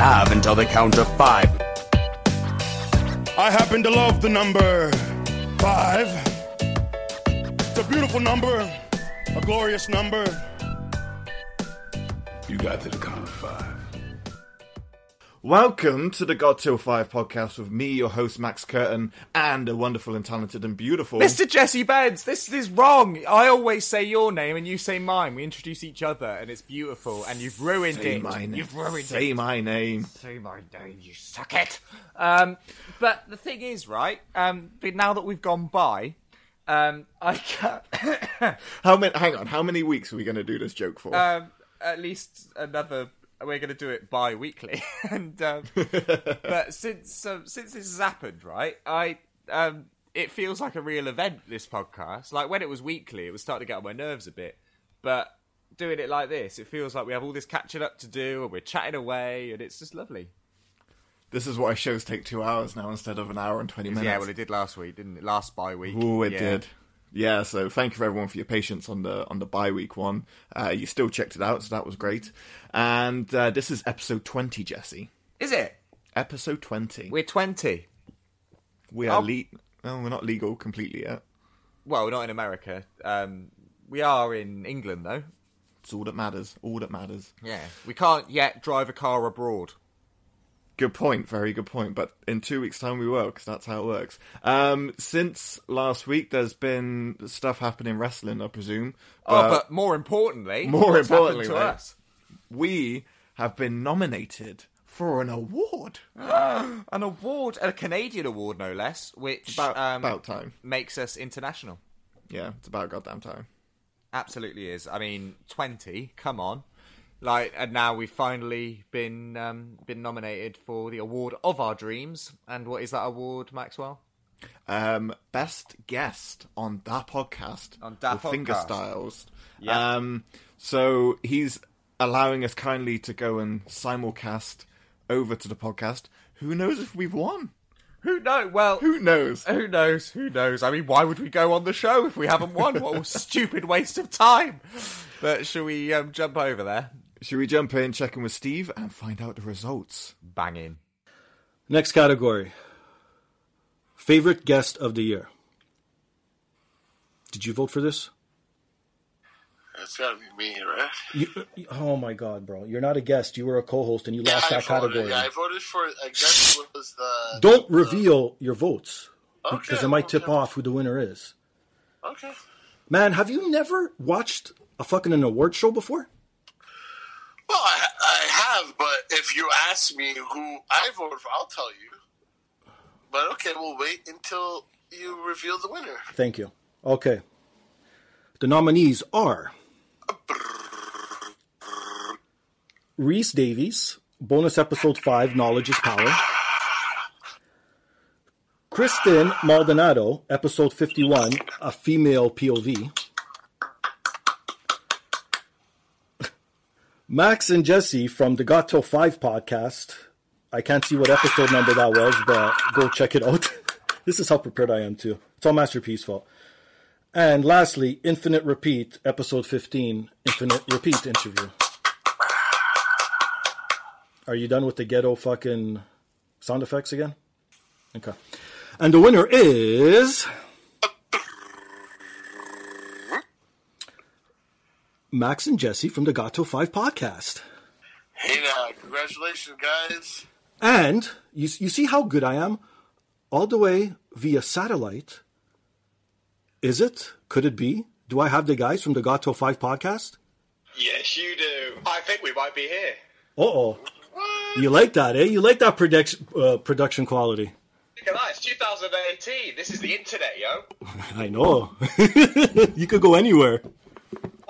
have until the count of five. I happen to love the number five. It's a beautiful number, a glorious number. You got to the count of five. Welcome to the Got Till 5 podcast with me, your host Max Curtin, and a wonderful and talented and beautiful Mr. Jesse Benz, this is wrong. I always say your name and you say mine. We introduce each other and it's beautiful and you've ruined Say it. my name. You've ruined Say it. my name. Say my name, you suck it. Um, but the thing is, right, um, but now that we've gone by, um, I can't, How many? Hang on. How many weeks are we going to do this joke for? um, at least another. We're going to do it bi-weekly, and um, but since um, since this has happened, right? I um, it feels like a real event. This podcast, like when it was weekly, it was starting to get on my nerves a bit. But doing it like this, it feels like we have all this catching up to do, and we're chatting away, and it's just lovely. this is why shows take two hours now instead of an hour and twenty minutes. Yeah, well, it did last week, didn't it? Last bi-week. Oh, it Yeah. did. Yeah, so thank you for everyone for your patience on the on the bye week one. Uh, you still checked it out, so that was great. And uh, this is episode twenty, Jesse. Is it? Episode twenty. We're twenty. we are oh. le- Oh, we're not legal completely yet. Well, we're not in America. Um, we are in England, though. It's all that matters. All that matters. Yeah, we can't yet drive a car abroad. Good point. Very good point. But in two weeks' time, we will, because that's how it works. Um, since last week, there's been stuff happening in wrestling, I presume. Oh, but more importantly, more importantly, to mate. us? we have been nominated for an award. An award, a Canadian award, no less, which About, um, about time. makes us international. Yeah, it's about goddamn time. Absolutely is. I mean, twenty. Come on, like, and now we've finally been um, been nominated for the award of our dreams. And what is that award, Maxwell? Um, best guest on that podcast On that with Finger. Styles. Yeah. Um, so he's allowing us kindly to go and simulcast over to the podcast. Who knows if we've won? Who knows? Well, Who knows? Who knows? Who knows? I mean, why would we go on the show if we haven't won? What a stupid waste of time. But shall we um, jump over there? Should we jump in, check in with Steve, and find out the results? Banging. Next category Favorite guest of the year. Did you vote for this? It's gotta be me, right? You, uh, oh my god, bro. You're not a guest. You were a co host and you lost I that voted, category. Yeah, I voted for. I guess was the. Don't reveal your votes Okay, because it might tip off who the winner is. Okay. Man, have you never watched a fucking an award show before? Well, I, I have, but if you ask me who I voted for, I'll tell you. But okay, we'll wait until you reveal the winner. Thank you. Okay. The nominees are Reese Davies, bonus episode 5, Knowledge is Power. Kristen Maldonado, episode 51, A Female POV. Max and Jesse from the Got 5 podcast. I can't see what episode number that was, but go check it out. this is how prepared I am, too. It's all Masterpiece fault. And lastly, Infinite Repeat, episode 15, Infinite Repeat interview. Are you done with the ghetto fucking sound effects again? Okay. And the winner is. Max and Jesse from the Gato 5 podcast. Hey now, congratulations, guys. And you, you see how good I am? All the way via satellite. Is it? Could it be? Do I have the guys from the Gato 5 podcast? Yes, you do. I think we might be here. Uh oh. You like that, eh? You like that production uh, production quality. Look at that. It's 2018. This is the internet, yo. I know. you could go anywhere.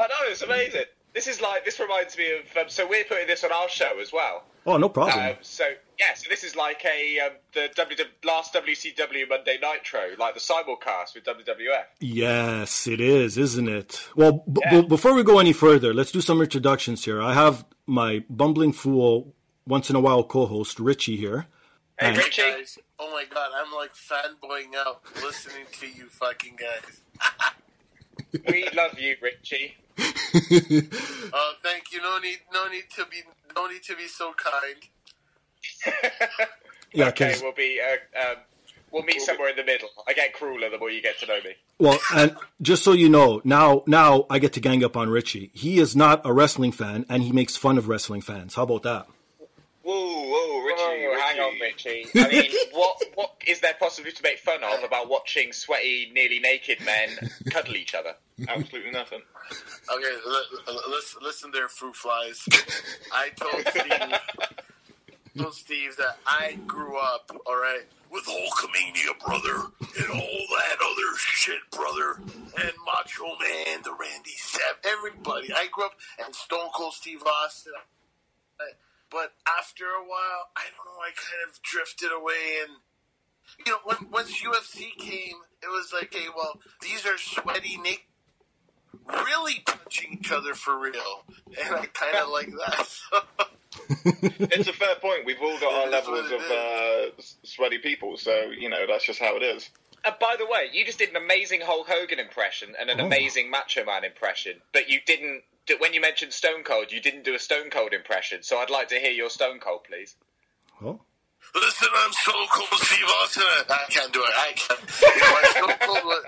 I know. It's amazing. This is like. This reminds me of. Um, so we're putting this on our show as well. Oh, no problem. Um, so yeah. So this is like a um, the WW, last WCW Monday Nitro, like the simulcast with WWF. Yes, it is, isn't it? Well, b- Yeah. b- before we go any further, let's do some introductions here. I have my bumbling fool, once in a while co-host Richie here. Hey, And- Richie. Guys, oh my god, I'm like fanboying out listening to you fucking guys. We love you, Richie. Oh, thank you. No need, no need to be, no need to be so kind. Yeah, Okay, we'll be. Uh, um, we'll meet somewhere in the middle. I get crueler the more you get to know me. well, and just so you know, now now I get to gang up on Richie. He is not a wrestling fan, and he makes fun of wrestling fans. How about that? Whoa, whoa, Richie, Whoa, Richie. hang on, Richie. I mean, what what is there possibly to make fun of about watching sweaty, nearly naked men cuddle each other? Absolutely nothing. Okay, li- li- listen, listen there, fruit flies. I told Steve, told Steve that I grew up, all right, with Hulkamania, brother, and all that other shit, brother, and Macho Man, the Randy Sav, everybody. I grew up, and Stone Cold Steve Austin. I- But after a while, I don't know, I kind of drifted away and you know, when, once UFC came, it was like, hey, well, these are sweaty, naked, really touching each other for real, and I kind of like that. It's a fair point. We've all got our levels of uh, sweaty people, so you know that's just how it is. And by the way, you just did an amazing Hulk Hogan impression and an Oh. amazing Macho Man impression, but you didn't. Do- When you mentioned Stone Cold, you didn't do a Stone Cold impression. So I'd like to hear your Stone Cold, please. Oh, Listen, I'm so cold, Steve Austin. I can't do it. I can't. You know, I'm Stone Cold. was-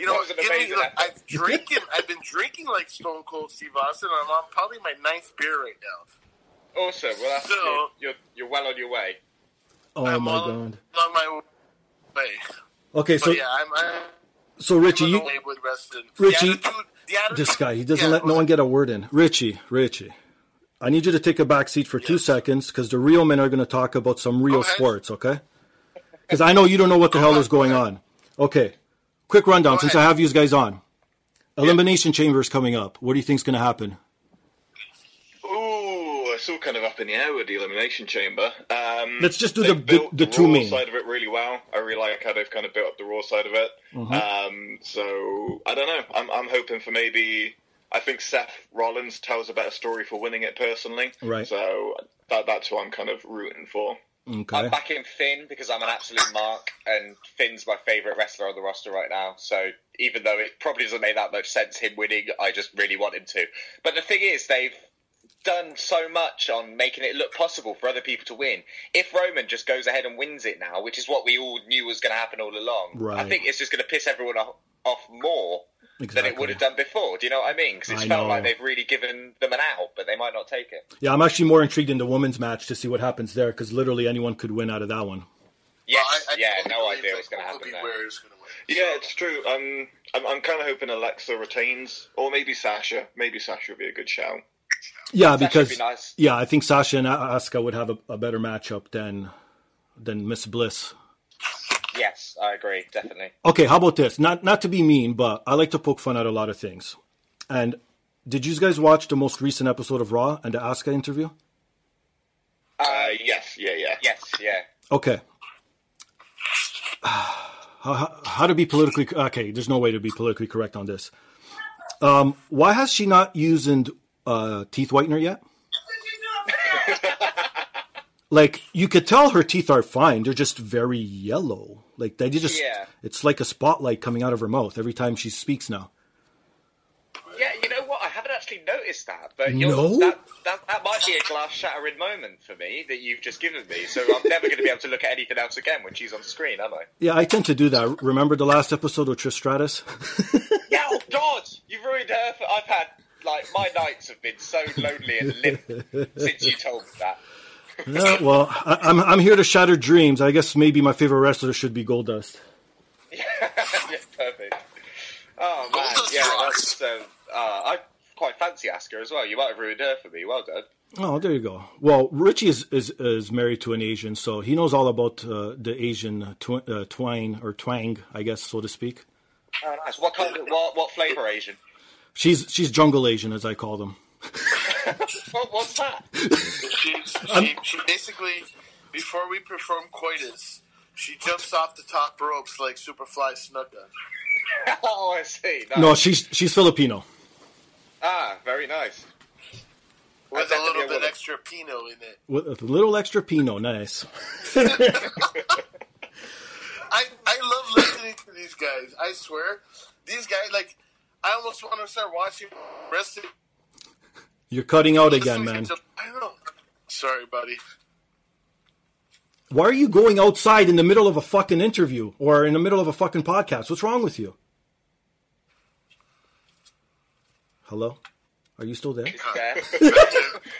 You know, That was an give me, amazing look, effort. I've drinking. I've been drinking like Stone Cold Steve Austin. I'm on probably my ninth beer right now. Awesome. Well, that's, So- you're, you're you're well on your way. oh I'm my on, god. on my way. Okay, But so yeah, I'm. I'm so Richie, you the way with wrestling. Richie- the attitude, the attitude, this guy, he doesn't yeah, let no one get a word in. Richie, Richie, I need you to take a back seat for two seconds because the real men are going to talk about some real sports, okay? Because I know you don't know what the hell is going on. Okay, quick rundown Go since ahead. I have you guys on. Elimination Chamber is coming up. What do you think is going to happen? Ooh, it's all kind of up in the air with the elimination chamber. Um, Let's just do they've the- the- the two raw main. side of it really well. I really like how they've kind of built up the raw side of it. Mm-hmm. Um, so I don't know. I'm I'm hoping for maybe. I think Seth Rollins tells a better story for winning it personally. Right. So that that's who I'm kind of rooting for. Okay. I'm backing Finn because I'm an absolute mark, and Finn's my favourite wrestler on the roster right now. So even though it probably doesn't make that much sense him winning, I just really want him to. But the thing is, they've done so much on making it look possible for other people to win. If Roman just goes ahead and wins it now, which is what we all knew was going to happen all along, right. I think it's just going to piss everyone off, off more than it would have done before. Do you know what I mean? Because it's I felt know. like they've really given them an out, but they might not take it. Yeah, I'm actually more intrigued in the women's match to see what happens there because literally anyone could win out of that one. Yes, Well, I- I yeah, no idea what's going to happen there. Ware is win. Yeah, it's true. Um, I'm I'm kind of hoping Alexa retains, or maybe Sasha. Maybe Sasha would be a good shout. Yeah, That because be nice. yeah, I think Sasha and Asuka would have a, a better matchup than than Miss Bliss. Yes, I agree, definitely. Okay, how about this? Not not to be mean, but I like to poke fun at a lot of things. And did you guys watch the most recent episode of Raw and the Asuka interview? Uh, yes, yeah, yeah. Yes, yeah. Okay. How, how, how to be politically okay? There's no way to be politically correct on this. Um, why has she not used uh, teeth whitener yet? like you could tell her teeth are fine; they're just very yellow. Like they just, Yeah. it's like a spotlight coming out of her mouth every time she speaks now. Yeah, you know what? I haven't actually noticed that, but No? that, that that might be a glass shattering moment for me that you've just given me. So I'm never going to be able to look at anything else again when she's on screen, am I? Yeah, I tend to do that. Remember the last episode of Trish Stratus? Yeah, oh God, you've ruined her. For, I've had like my nights have been so lonely and limp since you told me that. yeah, well, I, I'm I'm here to shatter dreams. I guess maybe my favorite wrestler should be Goldust. yeah, perfect. Oh man, Goldust yeah, rocks. that's um, uh, I quite fancy Asuka as well. You might have ruined her for me. Well done. Oh, there you go. Well, Richie is, is, is married to an Asian, so he knows all about uh, the Asian tw- uh, twine or twang, I guess, so to speak. Oh, nice. What kind of what what flavour Asian? She's she's jungle Asian, as I call them. What, what's that? She, she, she basically, before we perform coitus, she jumps off the top ropes like Superfly Snuka. oh, I see. Nice. No, she's she's Filipino. Ah, very nice. With a little bit extra Pinot in it. With a little extra Pinot, nice. I, I love listening to these guys. I swear. These guys, like, I almost want to start watching wrestling. You're cutting out again, listening man. to- I know. Sorry, buddy. Why are you going outside in the middle of a fucking interview or in the middle of a fucking podcast? What's wrong with you? Hello? Are you still there? Yeah.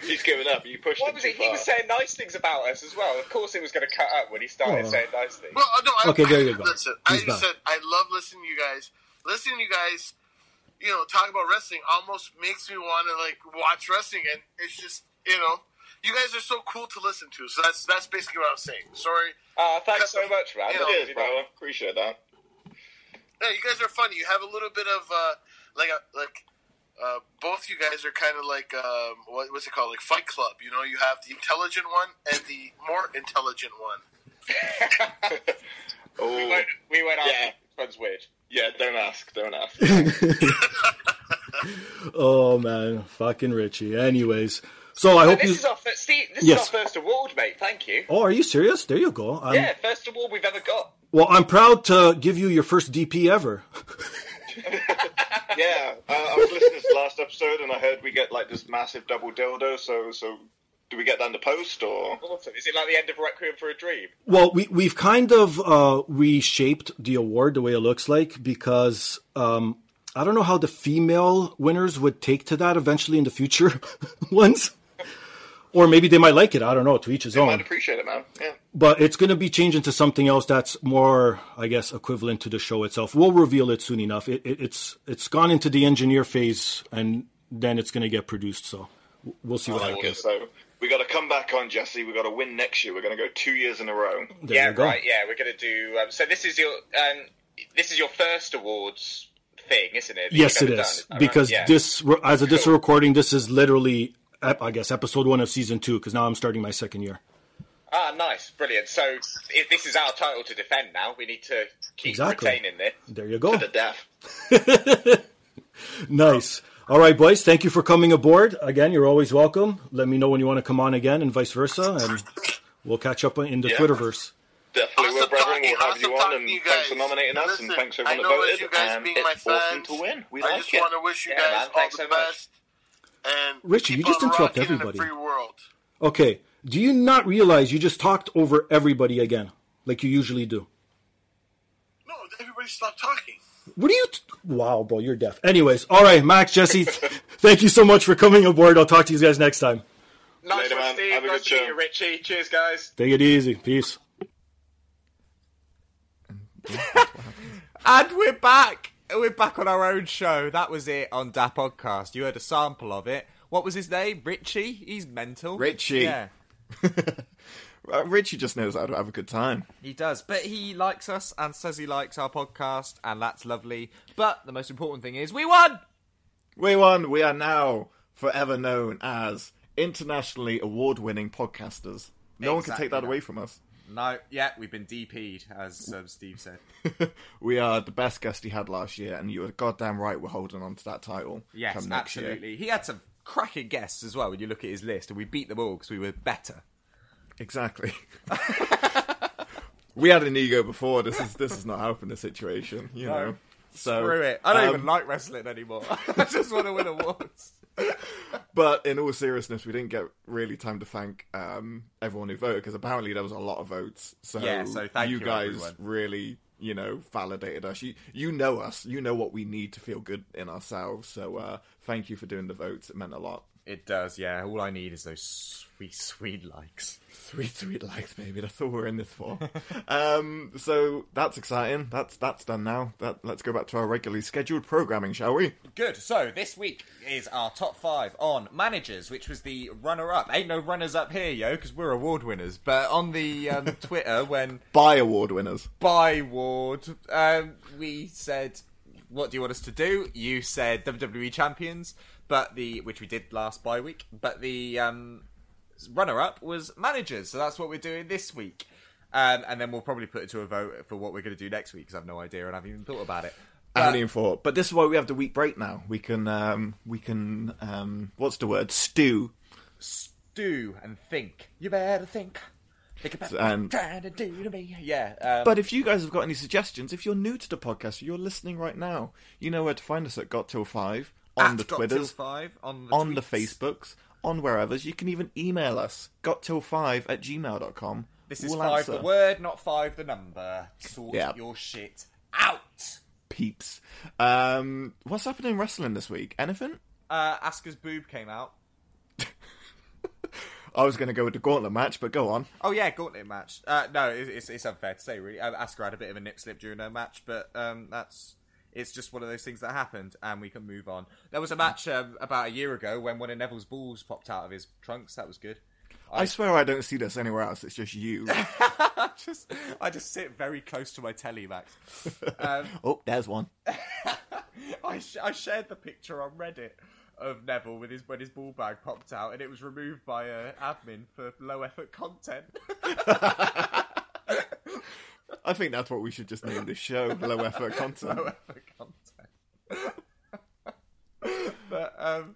He's given up. You pushed What him was too it? He far. was saying nice things about us as well. Of course, it was going to cut up when he started Oh. saying nice things. Well, no, I, Okay, there you go. Listen, I He's just back. said I love listening to you guys. Listening to you guys, you know, talk about wrestling almost makes me want to like watch wrestling, and it's just you know, you guys are so cool to listen to. So that's that's basically what I'm saying. Sorry, Oh, thanks so much, man. You know, Cheers, bro. Appreciate that. yeah, you guys are funny. You have a little bit of uh, like a like. Uh, both you guys are kind of like um, what, what's it called? Like Fight Club. You know, you have the intelligent one and the more intelligent one. Oh, We went, we went after Yeah. which one's weird. Yeah. Don't ask. Don't ask. Oh man, fucking Richie. Anyways, so I hope This you. is our first, Steve, this Yes. is our first award, mate. Thank you. Oh, are you serious? There you go. I'm... Yeah, first award we've ever got. Well, I'm proud to give you your first DP ever. yeah, uh, I was listening to the last episode and I heard we get like this massive double dildo. So, so do we get that in the post or? Awesome. Is it like the end of Requiem for a Dream? Well, we we've kind of uh, reshaped the award the way it looks like because um, I don't know how the female winners would take to that eventually in the future ones, or maybe they might like it. I don't know. To each his I own. might appreciate it, man. Yeah. But it's going to be changed into something else that's more, I guess, equivalent to the show itself. We'll reveal it soon enough. It, it, it's it's gone into the engineer phase, and then it's going to get produced. So we'll see what happens. So we got to come back on, Jesse. We got to win next year. We're going to go two years in a row. There yeah, right. Yeah, we're going to do. Um, so this is your um, this is your first awards thing, isn't it? Yes, you've it ever is done, because right? Yeah. this, as of this Cool. recording, this is literally, I guess, episode one of season two. Because now I'm starting my second year. Ah, nice, brilliant. So if this is our title to defend now, we need to keep Exactly. retaining this. There you go. To the death. Nice. All right, boys. Thank you for coming aboard. Again, you're always welcome. Let me know when you want to come on again, and vice versa, and we'll catch up in the Yeah. Twitterverse. Definitely Awesome will, brethren. We'll have awesome you on, and you thanks for nominating us, Listen, and thanks I everyone know that as voted. you guys and being it's my awesome fans, to win. We I like just it. want to wish you Yeah, guys man, all thanks the so much. best. And Richie, you just interrupt rocking in everybody. free world. Okay. Do you not realize you just talked over everybody again, like you usually do? No, everybody stop talking. What are you? T- wow, bro, you're deaf. Anyways, all right, Max, Jesse, thank you so much for coming aboard. I'll talk to you guys next time. Nice Later, one, man. Steve. Have a nice good to meet show. you, Richie. Cheers, guys. Take it easy. Peace. And we're back. We're back on our own show. That was it on Da Podcast. You heard a sample of it. What was his name? Richie? He's mental. Richie. Yeah, Richie just knows how to have a good time. he does. But he likes us and says he likes our podcast, and that's lovely. But the most important thing is we won! We won. We are now forever known as internationally award-winning podcasters. No one can take that that. away from us. No, yeah, we've been DP'd, as um, Steve said. we are the best guest he had last year, and you were goddamn right. We're holding on to that title. Yes, next year. absolutely. He had some cracking guests as well when you look at his list, and we beat them all because we were better. Exactly. we had an ego before. This is this is not helping the situation. You know. So Screw it. I don't um, even like wrestling anymore. I just want to win awards. But in all seriousness, we didn't get really time to thank um, everyone who voted because apparently there was a lot of votes. So, Yeah, so thank you, guys everyone. really, you know, validated us. You you know us. You know what we need to feel good in ourselves. So uh, thank you for doing the votes. It meant a lot. It does, yeah. All I need is those sweet, sweet likes. Sweet, sweet likes, baby. That's all we're in this for. um, so that's exciting. That's that's done now. That let's go back to our regularly scheduled programming, shall we? Good. So this week is our top five on managers, which was the runner-up. Ain't no runners up here, yo, because we're award winners. But on the um, Twitter, when By award winners. by Ward, um, we said, "What do you want us to do?" You said WWE champions, but the which we did last bye week. But the um, runner-up was managers, so that's what we're doing this week. Um, and then we'll probably put it to a vote for what we're going to do next week because I've no idea and I haven't even thought about it. I haven't even thought. But this is why we have the week break now. We can um, we can um, what's the word? Stew. stew and think. You better think. Think about what you're trying to do to me. Yeah. Um, But if you guys have got any suggestions, if you're new to the podcast, you're listening right now, you know where to find us at Got Till Five on at the Twitters, five on the, on the. Facebooks, on wherever. You can even email us, got till five at gmail.com. This is We'll five answer. the word, not five the number. Sort Yeah. your shit out. Peeps. Um, what's happening in wrestling this week? Anything? Uh, Asuka's boob came out. I was going to go with the gauntlet match, but go on. Oh yeah, gauntlet match. Uh, no, it's, it's unfair to say really. Uh, Asuka had a bit of a nip slip during her match, but um, that's it's just one of those things that happened, and we can move on. There was a match um, about a year ago when one of Neville's balls popped out of his trunks. That was good. I swear I don't see this anywhere else. It's just you. I just I just sit very close to my telly, Max. Um, oh, there's one. I, sh- I shared the picture on Reddit of Neville with his when his ball bag popped out, and it was removed by a admin for low effort content. I think that's what we should just name this show. Low effort content. low effort content. but um,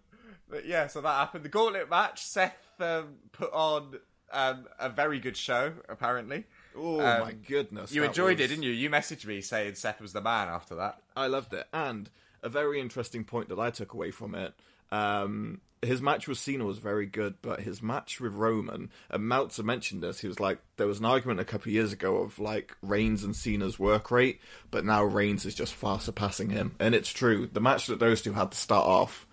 but yeah, so that happened. The gauntlet match. Seth um, put on um, a very good show. Apparently, Oh Um, my goodness. you enjoyed was- it, didn't you? You messaged me saying Seth was the man after that. I loved it. And a very interesting point that I took away from it. Um, his match with Cena was very good, but his match with Roman, and Meltzer mentioned this, he was like, there was an argument a couple of years ago of like Reigns and Cena's work rate, but now Reigns is just far surpassing him. And it's true. The match that those two had to start off,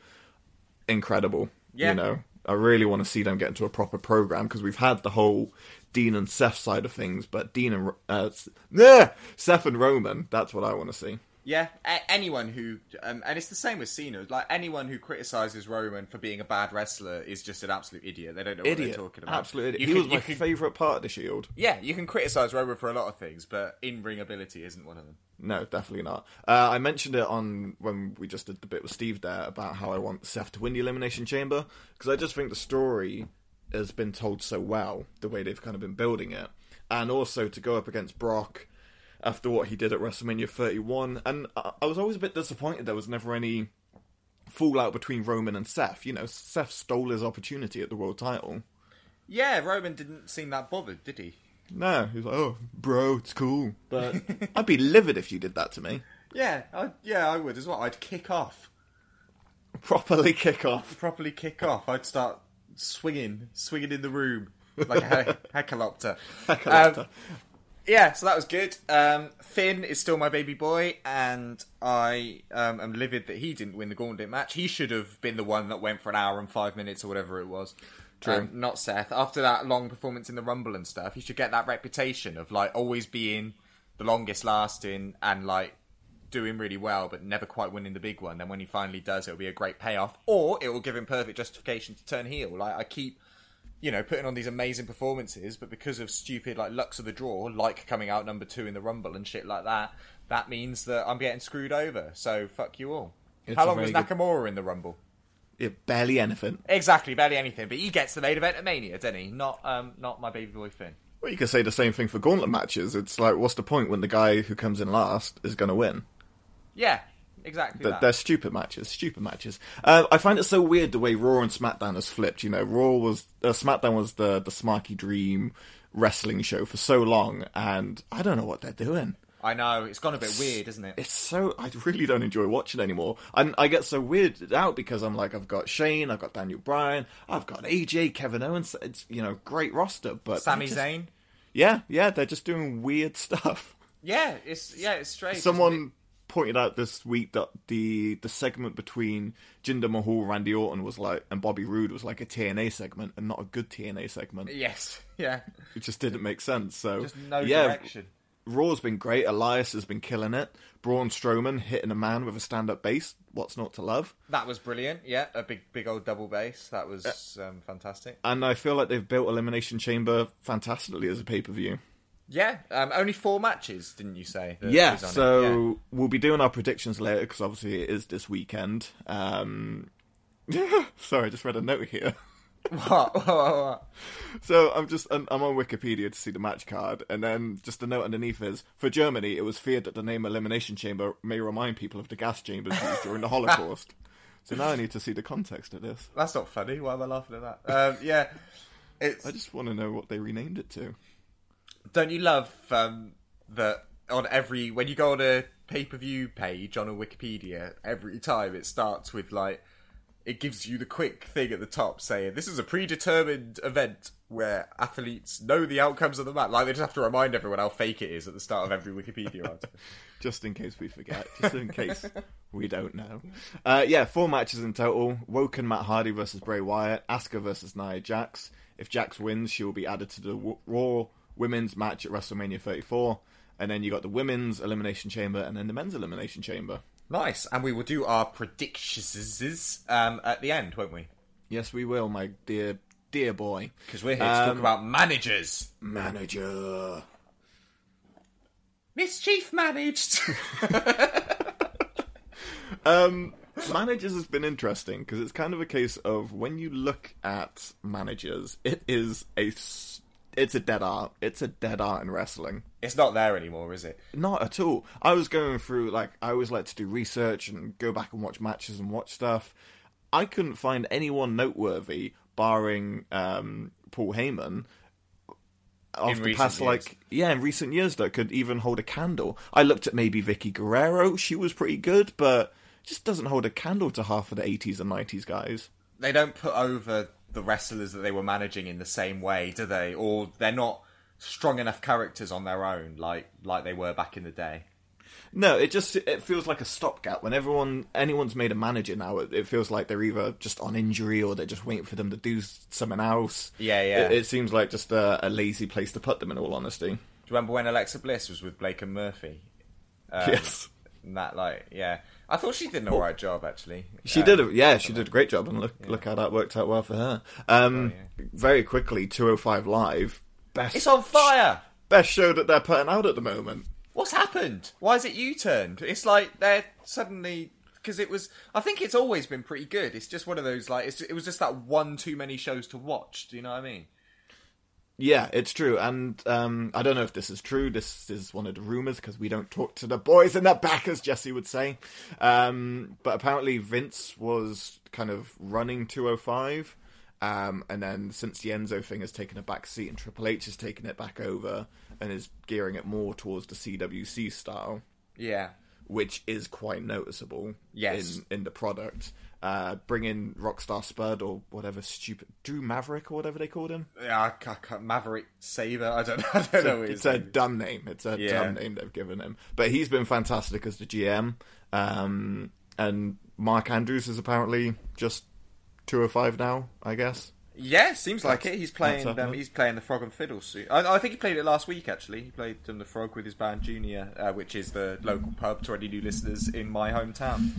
incredible. Yeah. You know, I really want to see them get into a proper program because we've had the whole Dean and Seth side of things, but Dean and uh, yeah, Seth and Roman, that's what I want to see. Yeah, a- anyone who, um, and it's the same with Cena. Like anyone who criticizes Roman for being a bad wrestler is just an absolute idiot. They don't know what they're talking about. Absolute idiot. You he can- was my can- favourite part of the Shield. Yeah, you can criticize Roman for a lot of things, but in ring ability isn't one of them. No, definitely not. Uh, I mentioned it on when we just did the bit with Steve there about how I want Seth to win the Elimination Chamber because I just think the story has been told so well the way they've kind of been building it, and also to go up against Brock after what he did at WrestleMania 31, and I, I was always a bit disappointed there was never any fallout between Roman and Seth. You know, Seth stole his opportunity at the world title. Yeah, Roman didn't seem that bothered, did he? No, he was like, "Oh, bro, it's cool," but I'd be livid if you did that to me. Yeah, I, yeah, I would as well. I'd kick off, Properly kick off. properly kick off. I'd start swinging, swinging in the room like a he- helicopter. Um, yeah, so that was good. Um, Finn is still my baby boy, and I um, am livid that he didn't win the gauntlet match. He should have been the one that went for an hour and five minutes or whatever it was. True. Um, not Seth. After that long performance in the Rumble and stuff, he should get that reputation of like always being the longest lasting and like doing really well, but never quite winning the big one. Then when he finally does, it'll be a great payoff, or it will give him perfect justification to turn heel. Like I keep you know, putting on these amazing performances, but because of stupid like lucks of the draw, like coming out number two in the Rumble and shit like that, that means that I'm getting screwed over. So fuck you all. It's How long was very good- Nakamura in the Rumble? Yeah, barely anything. Exactly, barely anything. But he gets the main event at Mania, doesn't he? Not um, not my baby boy Finn. Well, you could say the same thing for gauntlet matches. It's like, what's the point when the guy who comes in last is going to win? Yeah, exactly. They're stupid matches. Stupid matches. Uh, I find it so weird the way Raw and SmackDown has flipped. You know, Raw was uh, SmackDown was the the Smarky Dream wrestling show for so long, and I don't know what they're doing. I know it's gone a bit weird, isn't it? It's so I really don't enjoy watching anymore, and I get so weirded out because I'm like, I've got Shane, I've got Daniel Bryan, I've got AJ, Kevin Owens. It's you know great roster, but Sami just- Zayn. Yeah, yeah, they're just doing weird stuff. Yeah, it's yeah, it's strange. Someone pointed out this week that the the segment between Jinder Mahal, Randy Orton was like, and Bobby Roode was like a TNA segment and not a good TNA segment. Yes, yeah, It just didn't make sense. So just no yeah, direction. Raw's been great. Elias has been killing it. Braun Strowman hitting a man with a stand up bass. What's not to love? That was brilliant. Yeah, a big big old double bass. That was um, fantastic. And I feel like they've built Elimination Chamber fantastically as a pay per view. Yeah, um, only four matches, didn't you say? Yeah, is on it? so we'll be doing our predictions later because obviously it is this weekend. Um, sorry, I just read a note here. What? What? What? what? So I'm just I'm I'm on Wikipedia to see the match card, and then just a note underneath is for Germany, it was feared that the name Elimination Chamber may remind people of the gas chambers used during the Holocaust. So now I need to see the context of this. That's not funny. Why am I laughing at that? Um, yeah, it's. I just want to know what they renamed it to. Don't you love um, that on every when you go on a pay per view page on a Wikipedia, every time it starts with like it gives you the quick thing at the top saying this is a predetermined event where athletes know the outcomes of the match. Like they just have to remind everyone how fake it is at the start of every Wikipedia article. just in case we forget, just in case we don't know. Uh, yeah, four matches in total. Woken Matt Hardy versus Bray Wyatt. Asuka versus Nia Jax. If Jax wins, she will be added to the w- Raw Women's match at WrestleMania 34. And then you got the Women's Elimination Chamber and then the Men's Elimination Chamber. Nice, and we will do our predictions um, at the end, won't we? Yes, we will, my dear, dear boy. Because we're here to talk Um, about managers. Manager. Mischief managed. Um, managers has been interesting because it's kind of a case of when you look at managers, it is a it's a dead art. It's a dead art in wrestling. it's not there anymore, is it? Not at all. I was going through like I always like to do research and go back and watch matches and watch stuff. I couldn't find anyone noteworthy, barring um, Paul Heyman, of In the past years. like yeah, in recent years that could even hold a candle. I looked at maybe Vickie Guerrero. She was pretty good, but just doesn't hold a candle to half of the 80s and 90s guys. They don't put over the wrestlers that they were managing in the same way, do they? Or they're not strong enough characters on their own, like like they were back in the day. No, it just it feels like a stopgap. When everyone anyone's made a manager now, it, it feels like they're either just on injury or they're just waiting for them to do something else. Yeah, yeah. It, it seems like just a, a lazy place to put them. In all honesty, Do you remember when Alexa Bliss was with Blake and Murphy? Um, yes, And that, like, yeah, I thought she did an alright job actually. she Um, did. A, yeah, she did a great job, and look look how that worked out well for her. Um, very quickly, two hundred five live best. It's on fire. best show that they're putting out at the moment. What's happened? Why is it U-turned? It's like they're suddenly because it was. I think it's always been pretty good. It's just one of those like it's, it was just that one too many shows to watch. Do you know what I mean? Yeah, it's true, and um, I don't know if this is true. This is one of the rumors because we don't talk to the boys in the back, as Jesse would say. Um, but apparently, Vince was kind of running 205, um, and then since the Enzo thing has taken a back seat and Triple H has taken it back over and is gearing it more towards the CWC style, Yeah. which is quite noticeable Yes. in in the product. Uh, bring in Rockstar Spud or whatever stupid Drew Maverick or whatever they called him. Yeah, I ca- ca- Maverick Saber. I don't. I don't know. it's a name is. dumb name. It's a Yeah. dumb name they've given him. But he's been fantastic as the GM. Um, and Mark Andrews is apparently just 205 now, I guess. Yeah, seems like it. He's playing. Um, he's playing the Frog and Fiddle suit. I, I think he played it last week. Actually, he played um, the Frog with his band Junior, uh, which is the local pub to any new listeners in my hometown.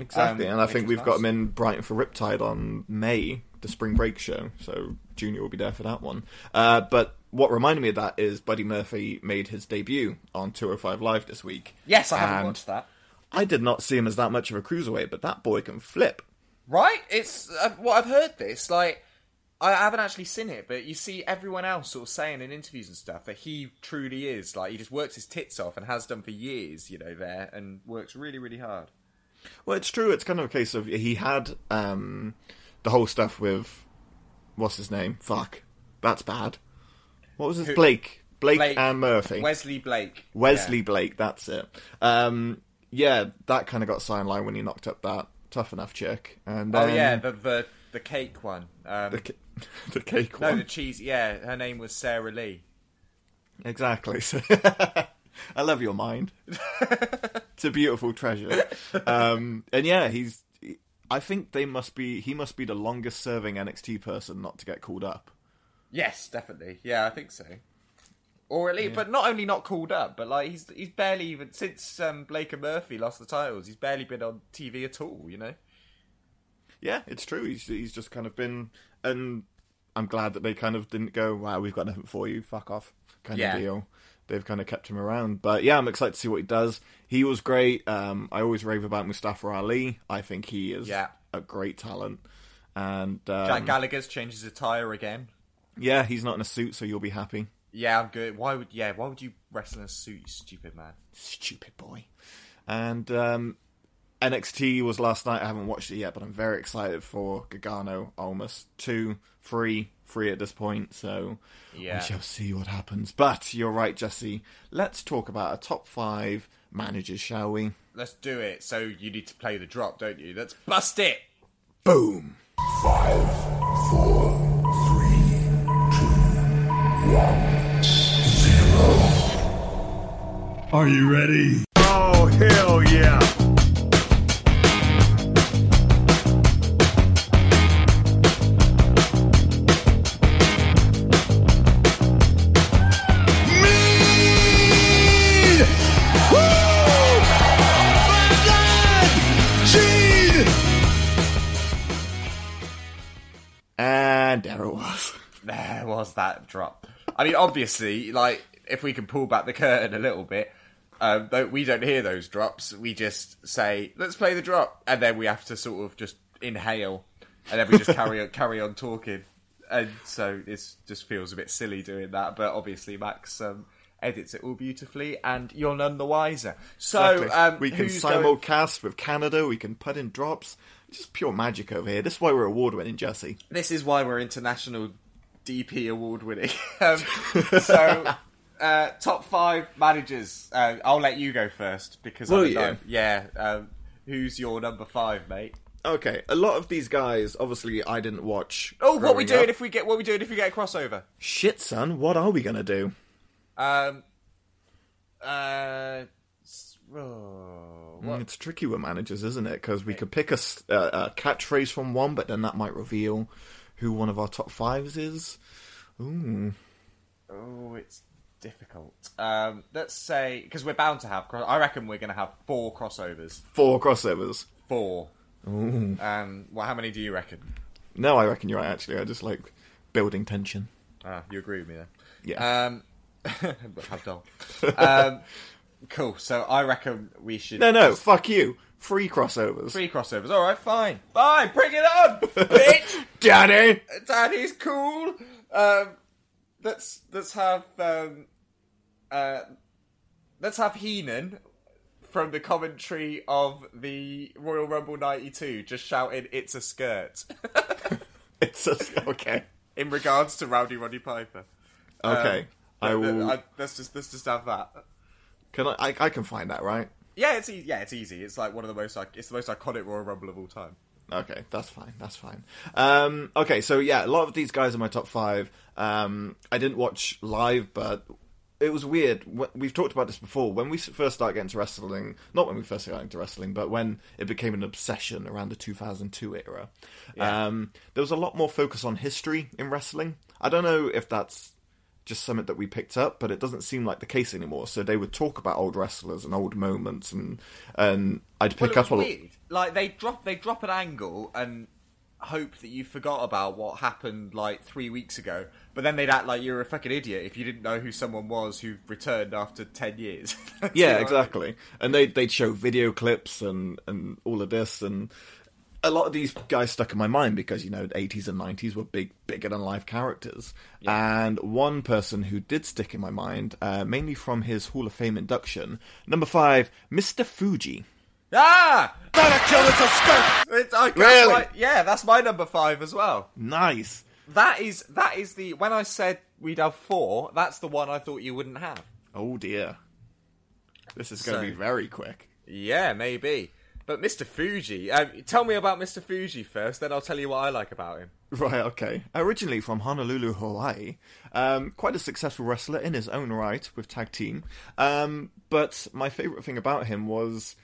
Exactly. Um, and I think we've got him in Brighton for Riptide on May, the spring break show. So Junior will be there for that one. Uh, but what reminded me of that is Buddy Murphy made his debut on 205 Live this week. Yes, I haven't watched that. I did not see him as that much of a cruiserweight, but that boy can flip. Right? It's uh, what I've heard. This like I haven't actually seen it, but you see everyone else sort of saying in interviews and stuff that he truly is like he just works his tits off and has done for years. You know, there and works really, really hard. Well, it's true. It's kind of a case of he had um, the whole stuff with what's his name? Fuck, that's bad. What was his Who- Blake? Blake, Blake- and Murphy. Wesley Blake. Wesley Yeah. Blake. That's it. Um, yeah, that kind of got sidelined when he knocked up that tough enough chick. And Oh yeah, the the the cake one. Um, the, ca- the cake no, one. No, the cheese. Yeah, her name was Sara Lee. Exactly. So I love your mind. it's a beautiful treasure. Um, and yeah, he's. I think they must be. He must be the longest serving NXT person not to get called up. Yes, definitely. Yeah, I think so. Or at least, but not only not called up, but like he's he's barely even since um, Blake and Murphy lost the titles. He's barely been on TV at all. You know. Yeah, it's true. He's he's just kind of been, and I'm glad that they kind of didn't go. Wow, we've got nothing for you. Fuck off, kind Yeah. of deal. They've kind of kept him around. But yeah, I'm excited to see what he does. He was great. Um, I always rave about Mustafa Ali. I think he is Yeah. a great talent. And um, Jack Gallagher's changed his attire again. yeah, he's not in a suit, so you'll be happy. Yeah, I'm good. Why would yeah? Why would you wrestle in a suit, you stupid man? Stupid boy. And um, NXT was last night. I haven't watched it yet, but I'm very excited for Gargano almost two, three, three at this point. So Yeah. we shall see what happens. But you're right, Jesse. Let's talk about a top five managers, shall we? Let's do it. So you need to play the drop, don't you? Let's bust it. Boom. Five, four, three, two, one, zero. Are you ready? Oh, hell yeah. That drop. I mean, obviously, like if we can pull back the curtain a little bit, um, though we don't hear those drops. We just say, "Let's play the drop," and then we have to sort of just inhale, and then we just carry on carry on talking. And so it just feels a bit silly doing that. But obviously, Max um, edits it all beautifully, and you're none the wiser. So Exactly. um, we can who's going- simulcast with Canada. We can put in drops. Just pure magic over here. This is why we're award winning, Jesse. This is why we're international DP award winning. um, so, uh, top five managers. Uh, I'll let you go first because Will I'm a you? Yeah. Um, who's your number five, mate? Okay, a lot of these guys, obviously, I didn't watch. Oh, what we doing up. if we get what we doing if we get a crossover? Shit, son, what are we gonna do? Um. Uh. oh, Mm. It's tricky with managers, isn't it? Because we could pick a, uh, a catchphrase from one, but then that might reveal who one of our top fives is. Ooh. Oh, it's difficult. Um. Let's say because we're bound to have. I reckon we're going to have four crossovers. Four crossovers. Four. Um. Well, how many do you reckon? No, I reckon you're right, actually. I just like building tension. Ah, you agree with me then? Yeah. Um, how dull. Um, cool. So I reckon we should. no, no, fuck you. Three crossovers. Three crossovers. All right, fine, fine. Bring it on, bitch. Daddy! Daddy's cool. Um, let's let's have um, uh, let's have Heenan from the commentary of the Royal Rumble '92 just shouting "It's a skirt" It's just, okay. in regards to Rowdy Roddy Piper. Okay. I Uh, will. I- let's just let's just have that. Can I, I? I can find that, right? Yeah, it's e- yeah, it's easy. It's like one of the most like it's the most iconic Royal Rumble of all time. Okay, that's fine. That's fine. Um, okay, so yeah, a lot of these guys are my top five. Um, I didn't watch live, but it was weird. We've talked about this before. When we first started getting to wrestling, not when we first started into wrestling, but when it became an obsession around the 2002 era, um, there was a lot more focus on history in wrestling. I don't know if that's just something that we picked up, but it doesn't seem like the case anymore. So they would talk about old wrestlers and old moments, and and I'd pick Well, up a lot. weird. Like they drop they drop an angle and hope that you forgot about what happened like three weeks ago, but then they'd act like you're a fucking idiot if you didn't know who someone was who returned after ten years. You Yeah, what I mean? exactly. And they they'd show video clips and and all of this, and a lot of these guys stuck in my mind because you know the eighties and nineties were big, bigger than life characters. And one person who did stick in my mind, uh, mainly from his Hall of Fame induction, number five, Mister Fuji. Ah, better kill it's a skirt. It's, I, that's Really? my- yeah, that's my number five as well. Nice. That is that is the when I said we'd have four. That's the one I thought you wouldn't have. Oh dear, this is going to So- be very quick. Yeah, maybe. But Mr. Fuji, um, tell me about Mr. Fuji first, then I'll tell you what I like about him. Right, okay. Originally from Honolulu, Hawaii, um, quite a successful wrestler in his own right with tag team. Um, but my favourite thing about him was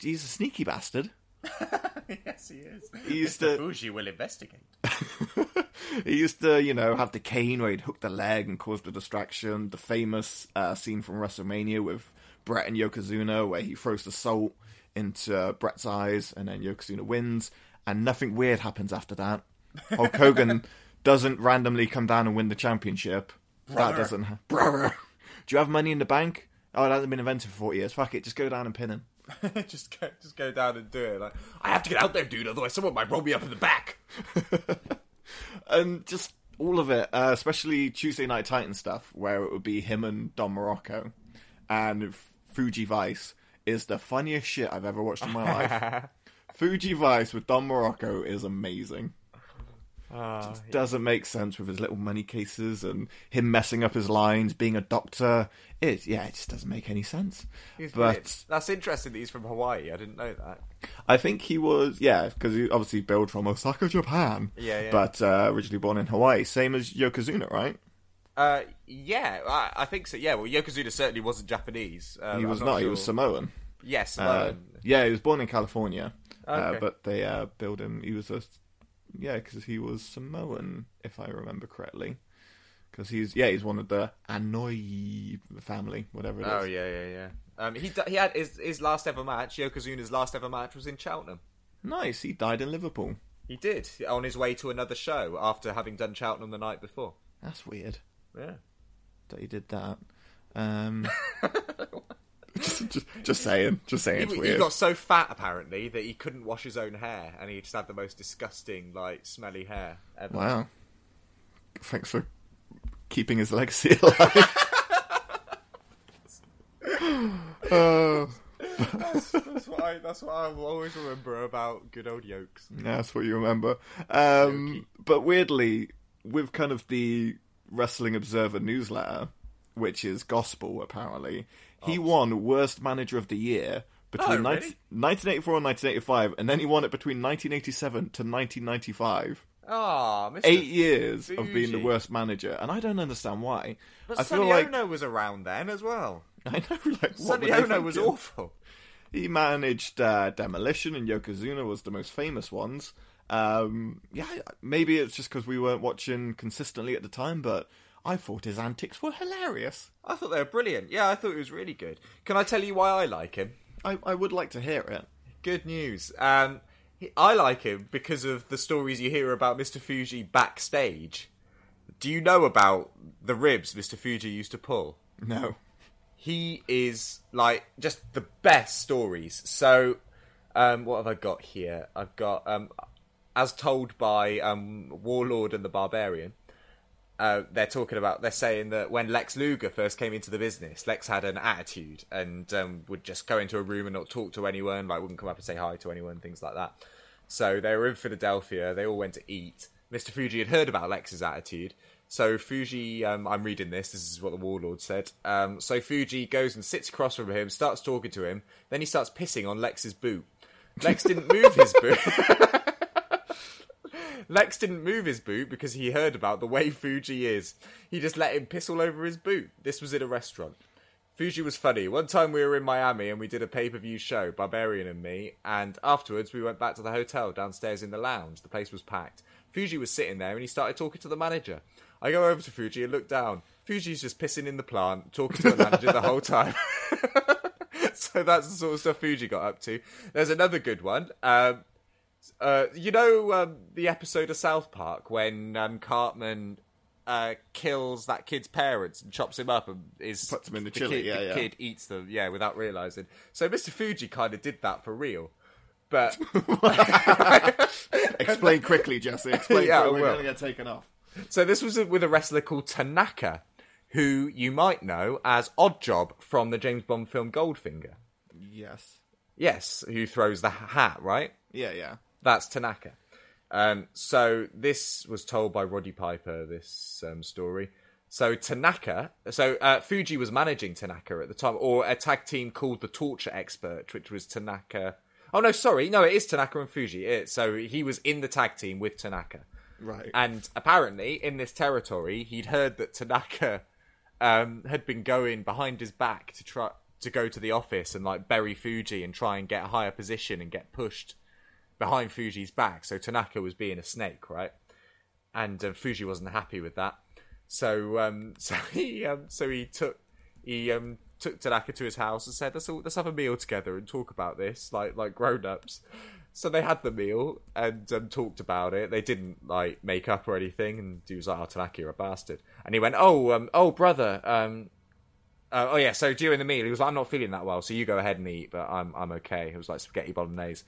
he's a sneaky bastard. yes, he is. He used Mr. to- Fuji will investigate. he used to, you know, have the cane where he'd hook the leg and cause the distraction. The famous uh, scene from WrestleMania with Bret and Yokozuna where he throws the salt into uh, Bret's eyes and then Yokozuna wins, and nothing weird happens after that. Hulk Hogan doesn't randomly come down and win the championship. That doesn't. Ha- Brother, do you have money in the bank? Oh, it hasn't been invented for forty years. Fuck it, just go down and pin him. just go, just go down and do it. Like, I have to get out there, dude. Otherwise, someone might roll me up in the back. and just all of it, uh, especially Tuesday Night Titan stuff, where it would be him and Don Muraco, and Fuji Vice is the funniest shit I've ever watched in my life. Fuji Vice with Don Muraco is amazing. Ah, doesn't make sense with his little money cases and him messing up his lines, being a doctor. It yeah, it just doesn't make any sense. He's but brilliant. that's interesting that he's from Hawaii. I didn't know that. I think he was yeah, because he obviously billed from Osaka, Japan. Yeah, yeah. But uh, originally born in Hawaii, same as Yokozuna, right? Uh, yeah, I, I think so. Yeah, well, Yokozuna certainly wasn't Japanese. Um, he I'm was not. He was Samoan. Yes, Uh, Samoan. yeah, he was born in California, uh, Okay. but they uh, billed him. He was a yeah, because he was Samoan, if I remember correctly. Because he's yeah, he's one of the Anoa'i family, whatever it is. oh yeah, yeah, yeah. Um, he he had his his last ever match. Yokozuna's last ever match was in Cheltenham. Nice. He died in Liverpool. He did on his way to another show after having done Cheltenham the night before. That's weird Yeah. that he did that. Um, just, just, just saying, just saying, it's He, he got so fat apparently that he couldn't wash his own hair, and he just had the most disgusting, like, smelly hair ever. Wow. Thanks for keeping his legacy alive. Oh, That's what I. That's what I will always remember about good old yokes. that's what you remember. Um, but weirdly, with kind of the Wrestling Observer newsletter, which is gospel apparently, he won Worst Manager of the Year between Oh, 19- really? 1984 and 1985, and then he won it between 1987 to 1995. Ah, Mr. Eight years of being the worst manager, and I don't understand why. But I feel Sonny like Onoo was around then as well. I know, like what Sonny Onoo was awful. He managed uh, Demolition and Yokozuna was the most famous ones. Um, yeah, maybe it's just because we weren't watching consistently at the time, but I thought his antics were hilarious. I thought they were brilliant. Yeah, I thought it was really good. Can I tell you why I like him? I, I would like to hear it. Good news. Um, I like him because of the stories you hear about Mr. Fuji backstage. Do you know about the ribs Mr. Fuji used to pull? No. he is like just the best stories. So, um, what have I got here? I've got, um, as told by um, Warlord and the Barbarian, uh, they're talking about. They're saying that when Lex Luger first came into the business, Lex had an attitude and um, would just go into a room and not talk to anyone, like wouldn't come up and say hi to anyone, things like that. So they were in Philadelphia. They all went to eat. Mr. Fuji had heard about Lex's attitude. So Fuji, um, I'm reading this. This is what the warlord said. Um, so Fuji goes and sits across from him, starts talking to him. Then he starts pissing on Lex's boot. Lex didn't move his boot. Lex didn't move his boot because he heard about the way Fuji is. He just let him piss all over his boot. This was in a restaurant. Fuji was funny. One time we were in Miami and we did a pay per view show, Barbarian and me, and afterwards we went back to the hotel downstairs in the lounge. The place was packed. Fuji was sitting there and he started talking to the manager. I go over to Fuji and look down. Fuji's just pissing in the plant, talking to the manager the whole time. so that's the sort of stuff Fuji got up to. There's another good one. Um, uh, you know um, the episode of South Park when um, Cartman uh, kills that kid's parents and chops him up and is Puts him in the chili, Kid, yeah, the yeah. kid eats them, yeah, without realizing. So Mr. Fuji kind of did that for real, but Explain quickly, Jesse. Explain Yeah, quickly. We're going to get taken off. so this was with a wrestler called Tanaka, who you might know as Oddjob from the James Bond film Goldfinger. Yes. Yes, who throws the hat, right? Yeah, yeah. That's Tanaka. Um, so this was told by Roddy Piper. This um, story. So Tanaka. So uh, Fuji was managing Tanaka at the time, or a tag team called the Torture Expert, which was Tanaka. Oh no, sorry, no, it is Tanaka and Fuji. It, so he was in the tag team with Tanaka, Right. and apparently in this territory, he'd heard that Tanaka um, had been going behind his back to try to go to the office and like bury Fuji and try and get a higher position and get pushed behind Fuji's back. So Tanaka was being a snake, right? And um, Fuji wasn't happy with that. So um, so he um, so he took he um, took Tanaka to his house and said, "Let's all, let's have a meal together and talk about this, like like grown ups." So they had the meal and um, talked about it. They didn't like make up or anything. And he was like, "Oh, Tanaka, you're a bastard." And he went, "Oh, um, oh, brother, um, uh, oh yeah." So during the meal, he was like, "I'm not feeling that well, so you go ahead and eat, but I'm I'm okay." It was like spaghetti bolognese.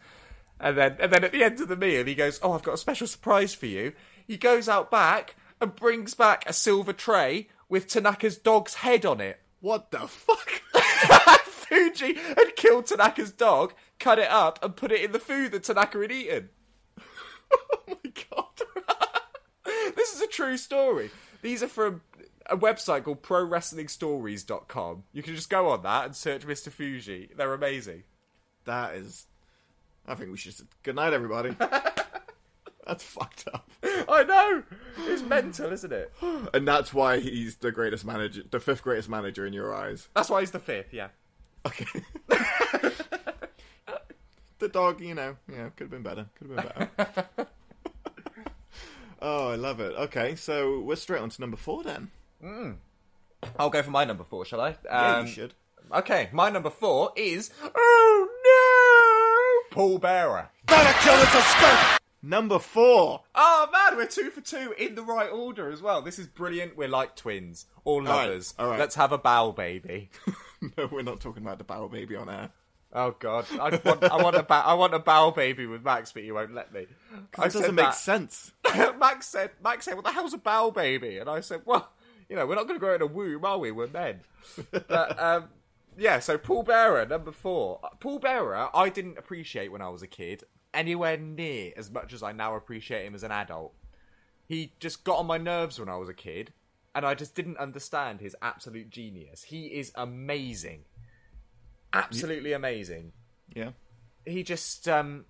And then, and then at the end of the meal, he goes, "Oh, I've got a special surprise for you." He goes out back and brings back a silver tray with Tanaka's dog's head on it. What the fuck? Fuji had killed Tanaka's dog, cut it up, and put it in the food that Tanaka had eaten. oh my god. this is a true story. These are from a website called ProWrestlingStories.com. You can just go on that and search Mr. Fuji. They're amazing. That is. I think we should. Good night, everybody. That's fucked up. I know. It's mental, isn't it? And that's why he's the greatest manager, the fifth greatest manager in your eyes. That's why he's the fifth. Yeah. Okay. the dog, you know, yeah, could have been better. Could have been better. oh, I love it. Okay, so we're straight on to number four then. I'll go for my number four, shall I? Yeah, Um, you should. Okay, my number four is no, Paul Bearer. Number four. Oh man, we're two for two in the right order as well. This is brilliant. We're like twins, all right, lovers. all right. Let's have a bow, baby. no, we're not talking about the Bow Baby on air. Oh god, I want, I want a bow, I want a bow baby with Max, but you won't let me. I It doesn't make that. sense. Max said, Max said, "What the hell's a bow baby?" And I said, "Well, you know, we're not going to grow in a womb, are we? We're men." but um, yeah, so Paul Bearer, number four. Paul Bearer, I didn't appreciate when I was a kid anywhere near as much as I now appreciate him as an adult. He just got on my nerves when I was a kid, and I just didn't understand his absolute genius. He is amazing, absolutely amazing Yeah. he just um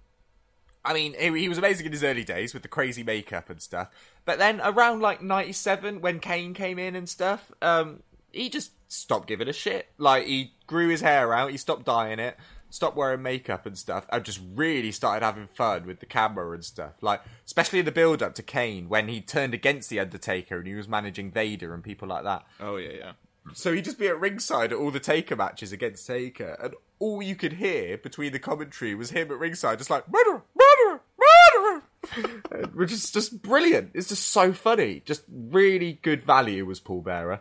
I mean, he, he was amazing in his early days with the crazy makeup and stuff. But then around like 97 when Kane came in and stuff, um he just stopped giving a shit. Like he grew his hair out, he stopped dyeing it, stopped wearing makeup and stuff, and just really started having fun with the camera and stuff. Like especially the build up to Kane when he turned against the Undertaker and he was managing Vader and people like that. Oh yeah, yeah. So he'd just be at ringside at all the Taker matches against Taker, and all you could hear between the commentary was him at ringside, just like murder, murder, murder, which is just brilliant. It's just so funny. Just really good value was Paul Bearer.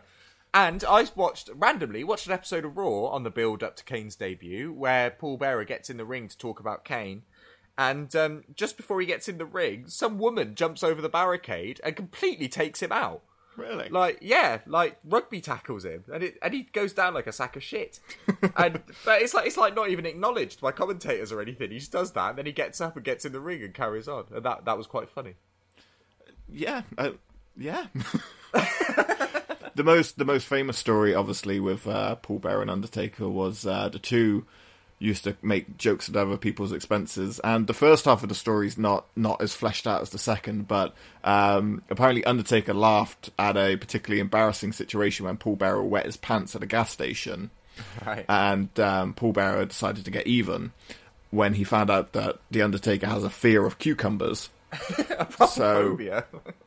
And I watched randomly watched an episode of Raw on the build up to Kane's debut, where Paul Bearer gets in the ring to talk about Kane. And um, just before he gets in the ring, some woman jumps over the barricade and completely takes him out. Really? Like, yeah, like rugby tackles him, and it, and he goes down like a sack of shit. and but it's like it's like not even acknowledged by commentators or anything. He just does that, and then he gets up and gets in the ring and carries on, and that that was quite funny. yeah, uh, yeah. the most the most famous story, obviously, with uh, Paul Bearer and Undertaker was uh, the two used to make jokes at other people's expenses, and the first half of the story is not not as fleshed out as the second. But um, apparently, Undertaker laughed at a particularly embarrassing situation when Paul Bearer wet his pants at a gas station, Right. and um, Paul Bearer decided to get even when he found out that the Undertaker has a fear of cucumbers. so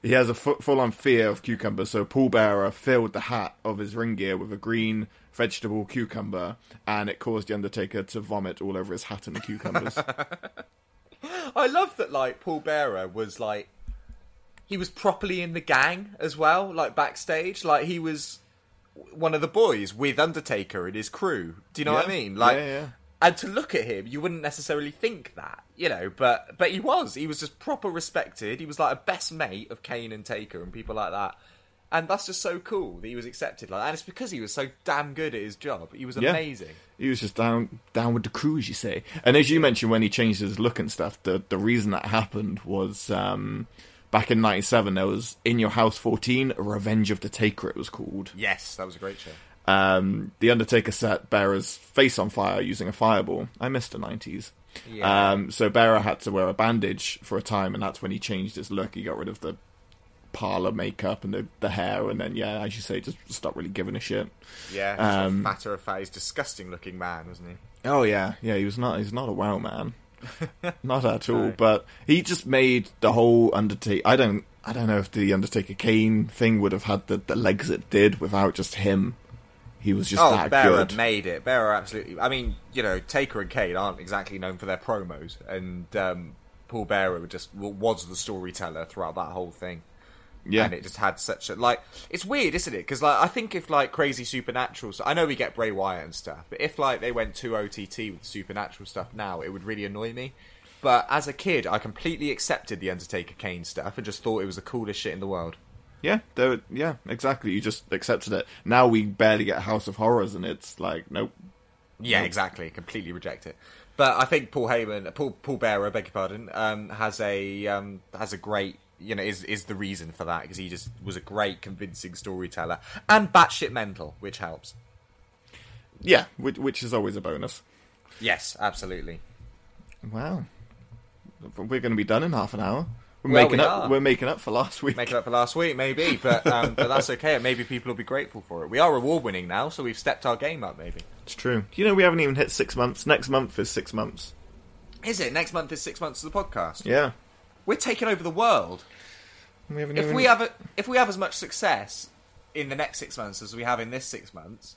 he has a full on fear of cucumbers, so Paul Bearer filled the hat of his ring gear with a green vegetable cucumber, and it caused the Undertaker to vomit all over his hat and the cucumbers. I love that. Like Paul Bearer was like he was properly in the gang as well, like backstage. Like he was one of the boys with Undertaker and his crew. Do you know what I mean? Like, Yeah, yeah. And to look at him, you wouldn't necessarily think that, you know. But but he was. He was just proper respected. He was like a best mate of Kane and Taker and people like that. And that's just so cool that he was accepted like that. And it's because he was so damn good at his job. He was Yeah. amazing. he was just down down with the crew, as you say. And as you mentioned, when he changed his look and stuff, the the reason that happened was um, back in '97. There was In Your House 14, Revenge of the Taker. It was called. Yes, that was a great show. Um, the Undertaker set Bearer's face on fire using a fireball. I missed the nineties. Yeah. Um, so Bearer had to wear a bandage for a time, and that's when he changed his look. He got rid of the parlor makeup and the, the hair, and then yeah, as you say, just stopped really giving a shit. Yeah, Um, matter of fact, he's a disgusting looking man, wasn't he? Oh yeah, yeah. He was not. He's not a wow man, not at all. But he just made the whole Undertaker. I don't. I don't know if the Undertaker Kane thing would have had the, the legs it did without just him. He was just Oh, that Bearer good. made it. Bearer absolutely. I mean, you know, Taker and Kane aren't exactly known for their promos, and um, Paul Bearer just was the storyteller throughout that whole thing. yeah, and it just had such a like. It's weird, isn't it? Because like I think if like crazy supernatural, so I know we get Bray Wyatt and stuff, but if like they went to OTT with supernatural stuff now, it would really annoy me. But as a kid, I completely accepted the Undertaker Kane stuff and just thought it was the coolest shit in the world. Yeah, they were- yeah, exactly. You just accepted it. Now we barely get House of Horrors, and it's like, nope. Yeah, exactly. Completely reject it. But I think Paul Heyman, Paul Paul Bearer, beg your pardon, um, has a um, has a great you know, is is the reason for that because he just was a great, convincing storyteller and batshit mental, which helps. Yeah, which, which is always a bonus. Yes, absolutely. Wow, we're going to be done in half an hour. We're Well, making we up. are. We're making up for last week. Make it up for last week, maybe, but um, but that's okay. Maybe people will be grateful for it. We are award winning now, so we've stepped our game up. Maybe It's true. You know, we haven't even hit six months. Next month is six months. is it next month? Is six months of the podcast? Yeah. We're taking over the world. We haven't If even... we have a, if we have as much success in the next six months as we have in this six months,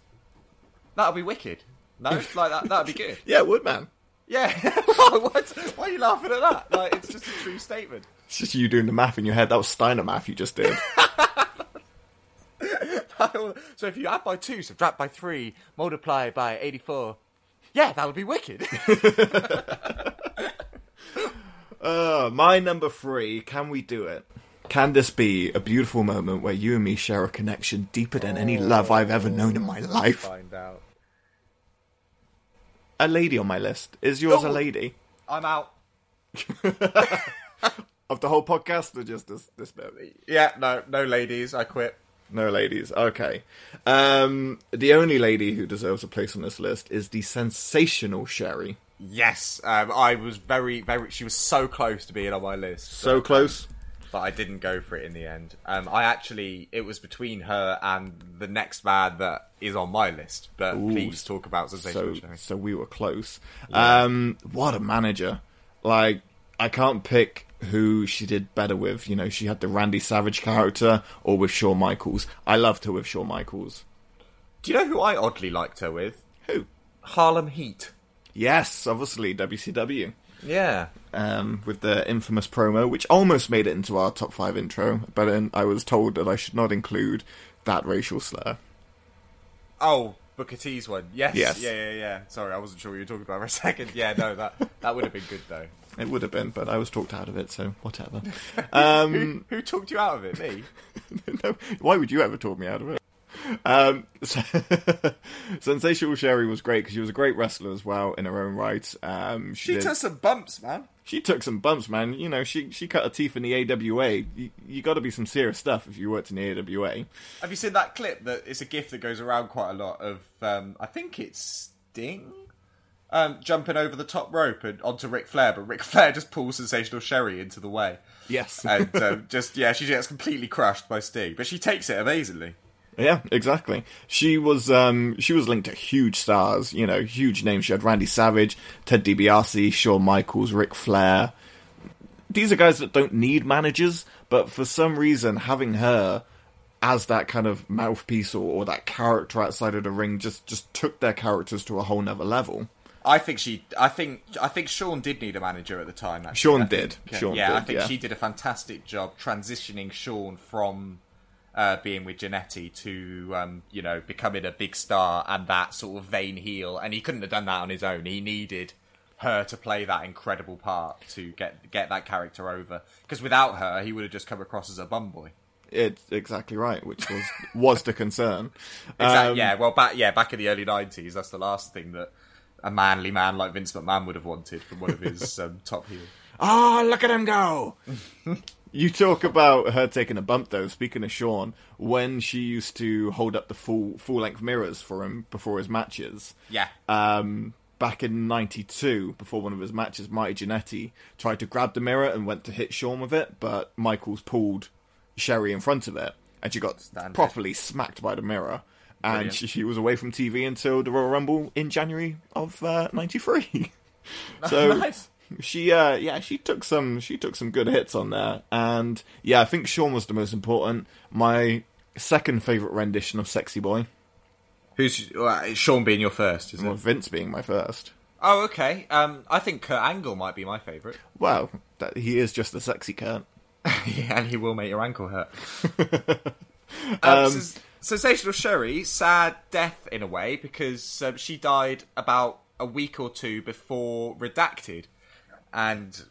that'll be wicked. No, like that. That'd be good. Yeah, it would, man. Yeah. what? Why are you laughing at that? Like it's just a true statement. It's just you doing the math in your head. That was Steiner math you just did. so if you add by two, subtract by three, multiply by eighty-four, yeah, that would be wicked. uh, my number three. Can we do it? Can this be a beautiful moment where you and me share a connection deeper than any love I've ever known in my life? Find out. A lady on my list. Is yours a Oh. lady? I'm out. Of the whole podcast or just this, this bit? Yeah, no, no ladies. I quit. No ladies. Okay. Um, the only lady who deserves a place on this list is the sensational Sherri. Yes, um, I was very, very. She was so close to being on my list. So close. but I didn't go for it in the end. Um, I actually, it was between her and the next man that is on my list. But please talk about sensational So, Sherri. so we were close. Um, what a manager! Like, I can't pick who she did better with. You know, she had the Randy Savage character or with Shawn Michaels. I loved her with Shawn Michaels. Do you know who I oddly liked her with? Who? Harlem Heat. Yes, obviously WCW. Yeah. um, with the infamous promo, which almost made it into our top five intro, but then I was told that I should not include that racial slur. Oh, Booker T's one. Yes. Yes. Yeah, yeah, yeah. Sorry, I wasn't sure what you were talking about for a second. Yeah, no, that that would have been good though. It would have been, but I was talked out of it, so whatever. Um, Who talked you out of it? Me. no, why would you ever talk me out of it? Um, so- Sensational Sherri was great because she was a great wrestler as well in her own right. Um, she, She did- took some bumps, man. she took some bumps, man. You know, she she cut her teeth in the AWA. You, you got to be some serious stuff if you worked in the AWA. Have you seen that clip? That it's a gift that goes around quite a lot of. Um, I think it's Sting. Um, jumping over the top rope and onto Ric Flair, but Ric Flair just pulls Sensational Sherri into the way, Yes. and um, just yeah, she gets completely crushed by Sting, but she takes it amazingly. Yeah, exactly. She was um she was linked to huge stars, you know, huge names. She had Randy Savage, Ted DiBiase, Shawn Michaels, Ric Flair. These are guys that don't need managers, but for some reason having her as that kind of mouthpiece or, or that character outside of the ring just just took their characters to a whole nother level. I think she. I think. I think Shawn did need a manager at the time. Actually. Shawn I did. Shawn yeah, I think yeah. she did a fantastic job transitioning Shawn from uh, being with Jannetty to, um, you know, becoming a big star and that sort of vain heel. And he couldn't have done that on his own. He needed her to play that incredible part to get get that character over. Because without her, he would have just come across as a bum boy. It's exactly right, which was was the concern. Exactly. Um, yeah. Well, back yeah, back in the early nineties, that's the last thing that a manly man like Vince McMahon would have wanted from one of his um, top heels. Oh, look at him go! you talk about her taking a bump, though. Speaking of Shawn, when she used to hold up the full full length mirrors for him before his matches, Yeah. um, back in '92, before one of his matches, Mighty Jannetty tried to grab the mirror and went to hit Shawn with it, but Michaels pulled Sherri in front of it, and she got Standard. properly smacked by the mirror. And Brilliant. she, she was away from TV until the Royal Rumble in January of '93. so nice. she uh yeah she took some she took some good hits on there and yeah i think shawn was the most important my second favorite rendition of sexy boy Who's well, Shawn being your first? Is well it? vince being my first Oh, okay. Um, I think Kurt Angle might be my favourite. well that he is just a sexy kurt yeah, and he will make your ankle hurt. um, Sens- Sensational Sherri, sad death in a way because um, she died about a week or two before Redacted, and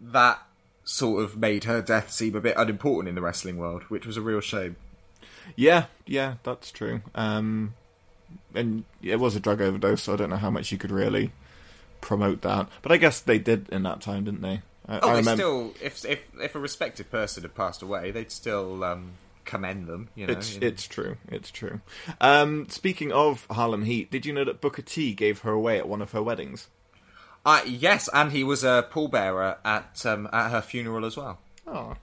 that sort of made her death seem a bit unimportant in the wrestling world, which was a real shame. yeah yeah that's true um and it was a drug overdose so i don't know how much you could really promote that but i guess they did in that time didn't they I, Oh, I they remember. still, if if if a respected person had passed away, they'd still um, commend them. You know, It's it's true. It's true. Um, speaking of Harlem Heat, did you know that Booker T gave her away at one of her weddings? Uh, yes, and he was a pallbearer at um, at her funeral as well, Oh,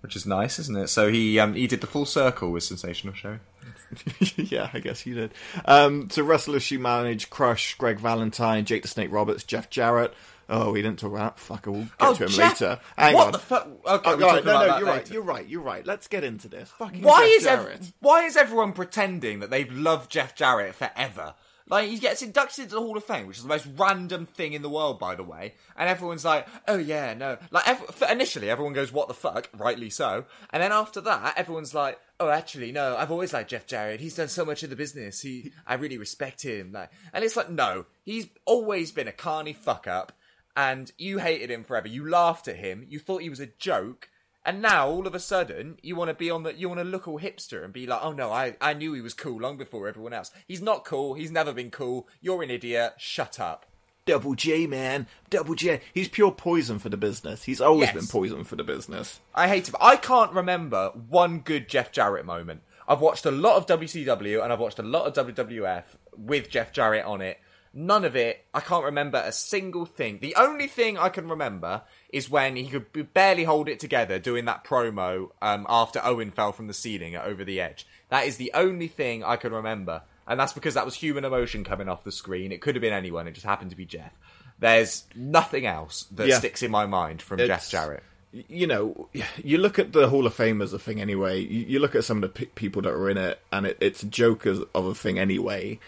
which is nice, isn't it? So he um, he did the full circle with Sensational Show. yeah, I guess he did. Um, to wrestlers, she managed Crush, Greg Valentine, Jake the Snake Roberts, Jeff Jarrett. Oh, we didn't talk about that. Fuck, we'll get Oh, to him Jeff- later. Hang what on. the fuck? Okay, Oh, right, no, no, you're right. You're right. You're right. Let's get into this. Fucking Why Jeff is ev- why is everyone pretending that they've loved Jeff Jarrett forever? Like he gets inducted into the Hall of Fame, which is the most random thing in the world, by the way. And everyone's like, "Oh yeah, no." Like ev- initially, everyone goes, "What the fuck?" Rightly so. And then after that, everyone's like, "Oh, actually, no. I've always liked Jeff Jarrett. He's done so much in the business. He, I really respect him." Like, and it's like, no, he's always been a carny fuck up, and you hated him forever. You laughed at him. You thought he was a joke. And now, all of a sudden, you want to be on the, you want to look all hipster and be like, oh no, I, I knew he was cool long before everyone else. He's not cool. He's never been cool. You're an idiot. Shut up. Double J, man. Double J. He's pure poison for the business. He's always Yes. been poison for the business. I hate him. I can't remember one good Jeff Jarrett moment. I've watched a lot of WCW and I've watched a lot of WWF with Jeff Jarrett on it. None of it, I can't remember a single thing. The only thing I can remember is when he could barely hold it together doing that promo um, after Owen fell from the ceiling Over the Edge. That is the only thing I can remember. And that's because that was human emotion coming off the screen. It could have been anyone, it just happened to be Jeff. There's nothing else that Yeah. sticks in my mind from It's- Jeff Jarrett. you know, you look at the Hall of Fame as a thing anyway. You, you look at some of the pe- people that are in it, and it, it's a joke as, of a thing anyway.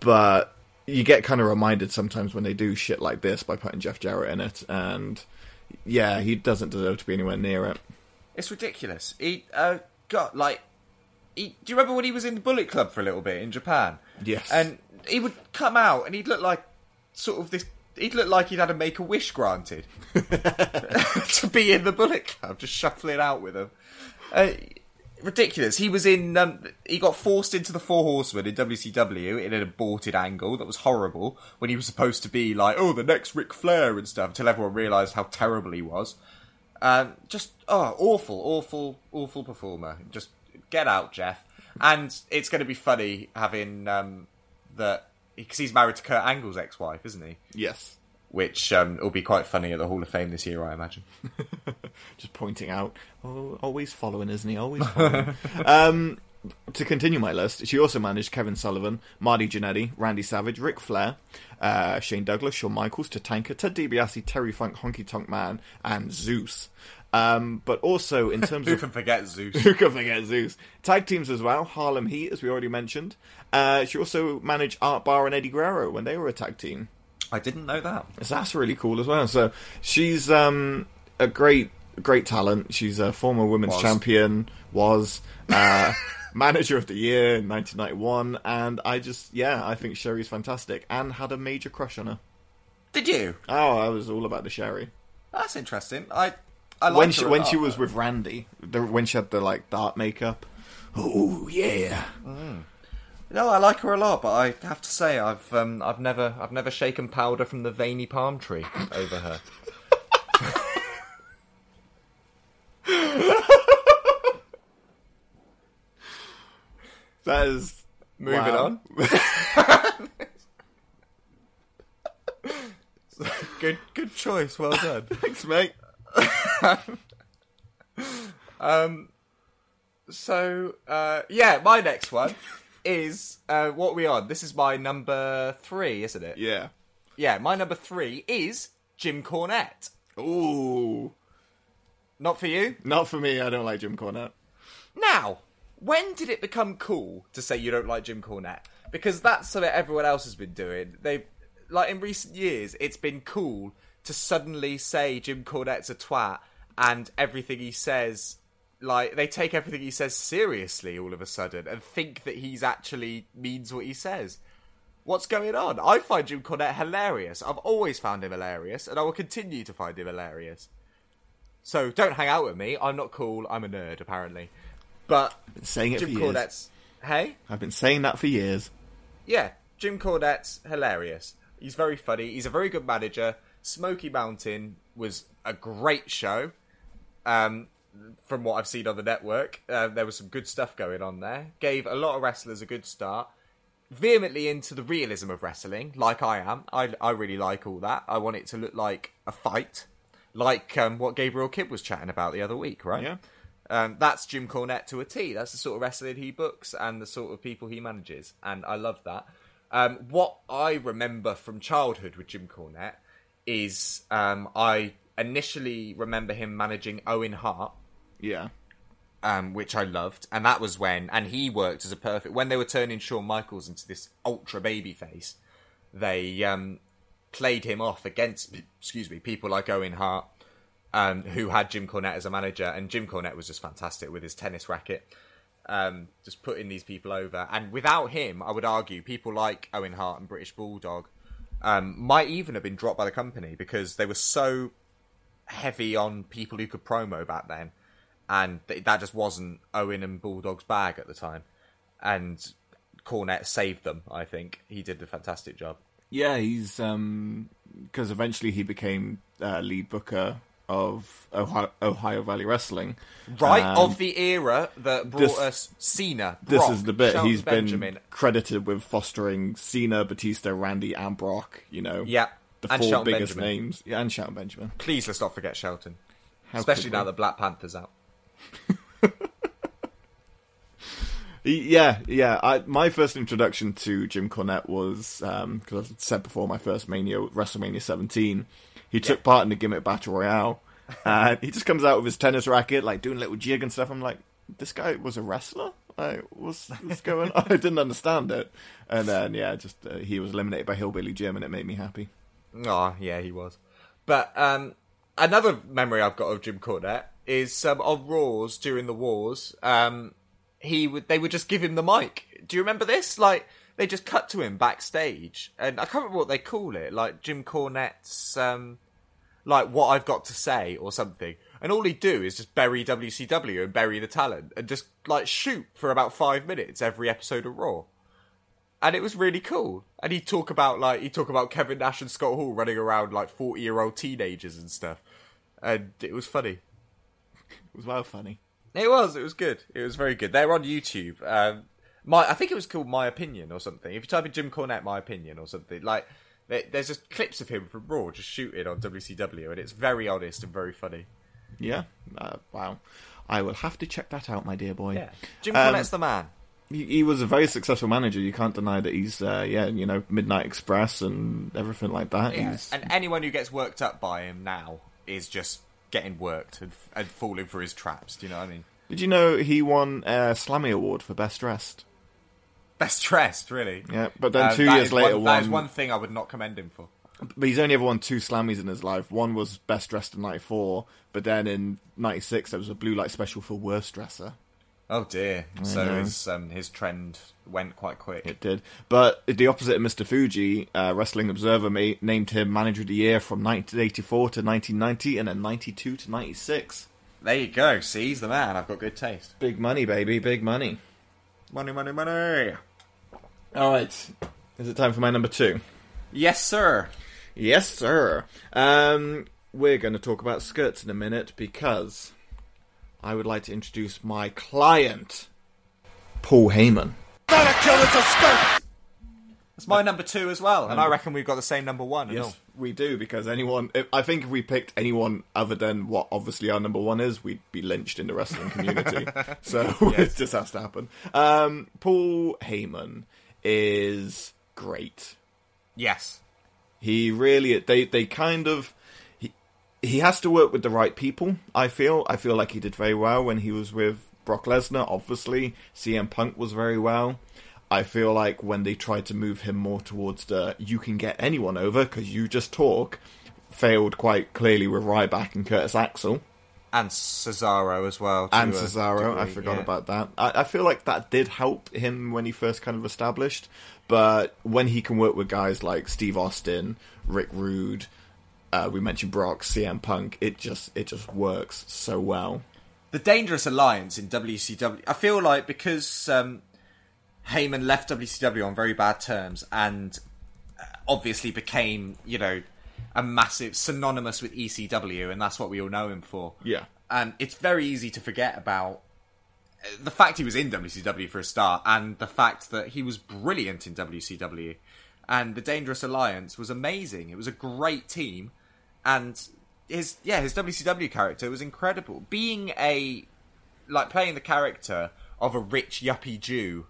But you get kind of reminded sometimes when they do shit like this by putting Jeff Jarrett in it, and yeah, he doesn't deserve to be anywhere near it. It's ridiculous. He uh, got like, he, do you remember when he was in the Bullet Club for a little bit in Japan? Yes. And he would come out and he'd look like sort of this. He'd look like he'd had a make a wish granted to be in the Bullet Club, just shuffling out with them. Uh, ridiculous. He was in. Um, he got forced into the Four Horsemen in WCW in an aborted angle that was horrible. When he was supposed to be like, oh, the next Ric Flair and stuff, until everyone realised how terrible he was. Um, just oh, awful, awful, awful performer. Just get out, Jeff. And it's going to be funny having um, that because he's married to Kurt Angle's ex-wife, isn't he? Yes, Which um, will be quite funny at the Hall of Fame this year, I imagine. just pointing out, oh, always following, isn't he? Always following. um, to continue my list, she also managed Kevin Sullivan, Marty Jannetty, Randy Savage, Ric Flair, uh, Shane Douglas, Shawn Michaels, Tatanka, Ted DiBiase, Terry Funk, Honky Tonk Man, and Zeus. Um, but also in terms Who of can forget Zeus? who can forget Zeus? Tag teams as well. Harlem Heat, as we already mentioned. Uh, she also managed Art Barr and Eddie Guerrero when they were a tag team. I didn't know that. So that's really cool as well. So she's um, a great, great talent. She's a former women's Was. champion, was uh, manager of the year in 1991, and I just, yeah, I think Sherri's fantastic and had a major crush on her. Did you? Oh, I was all about the Sherry That's interesting. I I when she when she was with Randy, the, when she had the like dark makeup. Oh yeah, No, I like her a lot, but I have to say I've um, I've never I've never shaken powder from the veiny palm tree over her. that is Moving wow. on. good good choice. Well done. Thanks, mate. um So uh, yeah, my next one is uh, what are we on. This is my number three, isn't it? Yeah. Yeah, my number three is Jim Cornette. Ooh, Not for you. not for me. I don't like Jim Cornette. Now, when did it become cool to say you don't like Jim Cornette? Because that's something everyone else has been doing. They've, like in recent years, it's been cool to suddenly say Jim Cornette's a twat and everything he says like they take everything he says seriously all of a sudden and think that he's actually means what he says. What's going on? I find Jim Cornette hilarious. I've always found him hilarious, and I will continue to find him hilarious. So don't hang out with me. I'm not cool. I'm a nerd, apparently. But Been saying it Jim for years. Cornette's. Hey? I've been saying that for years. Yeah, Jim Cornette's hilarious. He's very funny. He's a very good manager. Smoky Mountain was a great show. Um, from what I've seen on the network, uh, there was some good stuff going on there. Gave a lot of wrestlers a good start. Vehemently into the realism of wrestling, like I am. I, I really like all that. I want it to look like a fight, like um, what Gabriel Kidd was chatting about the other week, right? Yeah. Um, that's Jim Cornette to a T. That's the sort of wrestling he books and the sort of people he manages, and I love that. Um, what I remember from childhood with Jim Cornette is um, I initially remember him managing Owen Hart, Yeah. um, which I loved, and that was when, and he worked as a perfect when they were turning Shawn Michaels into this ultra baby face. They um, played him off against, excuse me, people like Owen Hart, um, who had Jim Cornette as a manager, and Jim Cornette was just fantastic with his tennis racket, um, just putting these people over. And without him, I would argue people like Owen Hart and British Bulldog um, might even have been dropped by the company because they were so heavy on people who could promo back then, and th- that just wasn't Owen and Bulldog's bag at the time. And Cornette saved them. I think he did a fantastic job. Yeah, he's um because eventually he became uh, lead booker of Ohio, Ohio Valley Wrestling. Right Um, of the era that brought this- us Cena. This is the bit Shelton he's been Benjamin. credited with fostering Cena, Batista, Randy, and Brock. You know, Yeah, the and four Shelton biggest Benjamin. names. Yeah, and Shelton Benjamin. Please let's not forget Shelton, How especially now that Black Panther's out. Yeah, yeah. I, my first introduction to Jim Cornette was because I said before my first Mania, WrestleMania 17. He took part in the gimmick battle royale, and he just comes out with his tennis racket, like doing a little jig and stuff. I'm like, this guy was a wrestler. Like, what's, what's going on? I didn't understand it, and then yeah, just uh, he was eliminated by Hillbilly Jim, and it made me happy. Oh, yeah, he was. But um, another memory I've got of Jim Cornette is um, on Raws during the wars. Um, he would they would just give him the mic. Do you remember this? Like they just cut to him backstage, and I can't remember what they call it. Like Jim Cornette's, um, like what I've got to say or something. And all he'd do is just bury WCW and bury the talent and just like shoot for about five minutes every episode of Raw and it was really cool. And he'd talk about like he'd talk about Kevin Nash and Scott Hall running around like forty year old teenagers and stuff, and it was funny. It was well funny. It was. It was good. It was very good. They're on YouTube. Um, my I think it was called My Opinion or something. If you type in Jim Cornette My Opinion or something like. there- There's just clips of him from Raw just shooting on WCW, and it's very honest and very funny. Yeah, uh, wow. I will have to check that out, my dear boy. Yeah. Jim Um, Cornette's the man. he, he was a very successful manager. You can't deny that he's, uh, yeah, you know, Midnight Express and everything like that. Yeah. He's, And anyone who gets worked up by him now is just getting worked and, and falling for his traps. Do you know what I mean? Did you know he won a Slammy Award for Best Dressed? Best dressed, really. Yeah, but then Uh, two years later, one, that is won- one thing I would not commend him for. But he's only ever won two Slammies in his life. One was Best Dressed in '94, but then in '96 there was a Blue Light Special for Worst Dresser. Oh dear! So know. his um, his trend went quite quick. It did. But the opposite of Mr. Fuji, uh, Wrestling Observer ma- named him Manager of the Year from 1984 to 1990 and then 92 to 96. There you go. See, he's the man. I've got good taste. Big money, baby, big money. Money, money, money. All right. Is it time for my number two? Yes, sir. Yes, sir. Um, we're going to talk about skirts in a minute because I would like to introduce my client, Paul Heyman. It's my number two as well, and I reckon we've got the same number one. and all. Yes, we do because anyone. If, I think if we picked anyone other than what obviously our number one is, we'd be lynched in the wrestling community. so it just has to happen. Um, Paul Heyman is great. Yes. He really they they kind of he has to work with the right people. I feel I feel like he did very well when he was with Brock Lesnar. Obviously, CM Punk was very well. I feel like when they tried to move him more towards the you can get anyone over because you just talk, failed quite clearly with Ryback and Curtis Axel And Cesaro as well. and Cesaro. I forgot yeah. about that. I, I feel like that did help him when he first kind of established. But when he can work with guys like Steve Austin, Rick Rude, uh, we mentioned Brock, CM Punk, it just it just works so well. the dangerous alliance in WCW. I feel like because um, Heyman left WCW on very bad terms and uh, obviously became, you know, a massive synonymous with ECW, and that's what we all know him for. Yeah. and it's very easy to forget about uh, the fact he was in WCW for a start, and the fact that he was brilliant in WCW, and the Dangerous Alliance was amazing. It was a great team, and his yeah his WCW character was incredible. Being a like playing the character of a rich yuppie Jew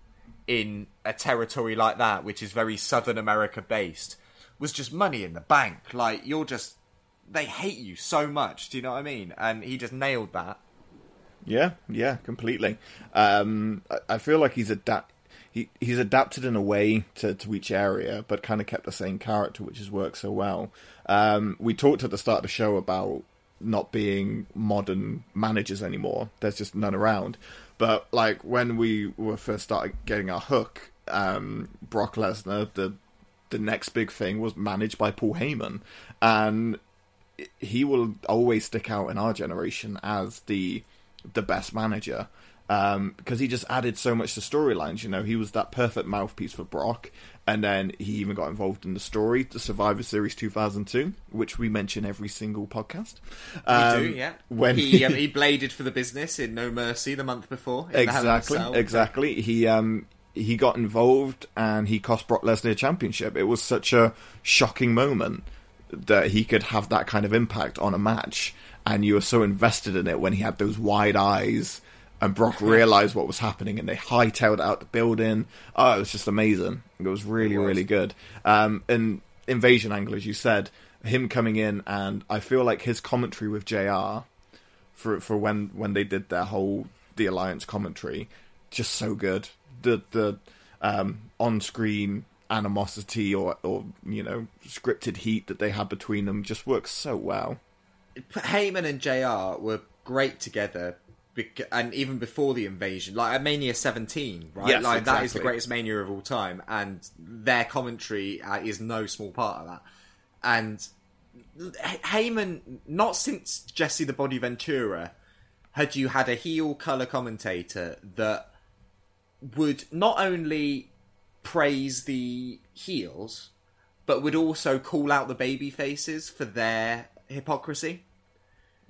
in a territory like that, which is very Southern America based, was just money in the bank. Like you're just they hate you so much. Do you know what I mean? And he just nailed that. Yeah, yeah, completely. Um, I, feel like he's adapt he he's adapted in a way to, to each area, but kind of kept the same character, which has worked so well. Um, we talked at the start of the show about not being modern managers anymore. There's just none around. But like when we were first started getting our hook, um, Brock Lesnar, the the next big thing was managed by Paul Heyman, and he will always stick out in our generation as the the best manager um, because he just added so much to storylines. You know, he was that perfect mouthpiece for Brock, and then he even got involved in the story, the Survivor Series 2002, which we mention every single podcast. Um, we do, yeah. When he um, he bladed for the business in No Mercy the month before. in the Hell in a exactly, exactly. He um he got involved and he cost Brock Lesnar a championship. It was such a shocking moment that he could have that kind of impact on a match, and you were so invested in it when he had those wide eyes. And Brock realized what was happening, and they hightailed out the building. Oh, it was just amazing. It was really, really good. Um, and invasion angle, as you said, him coming in, and I feel like his commentary with Jr for for when when they did their whole the alliance commentary just so good the the um on screen animosity or or you know scripted heat that they had between them just works so well Heyman and JR were great together. Bec- And even before the invasion, like at Mania 17, right? Yes, like that is the greatest Mania of all time, and their commentary uh, is no small part of that. And H- Heyman, not since Jesse the Body Ventura, had you had a heel color commentator that would not only praise the heels, but would also call out the baby faces for their hypocrisy.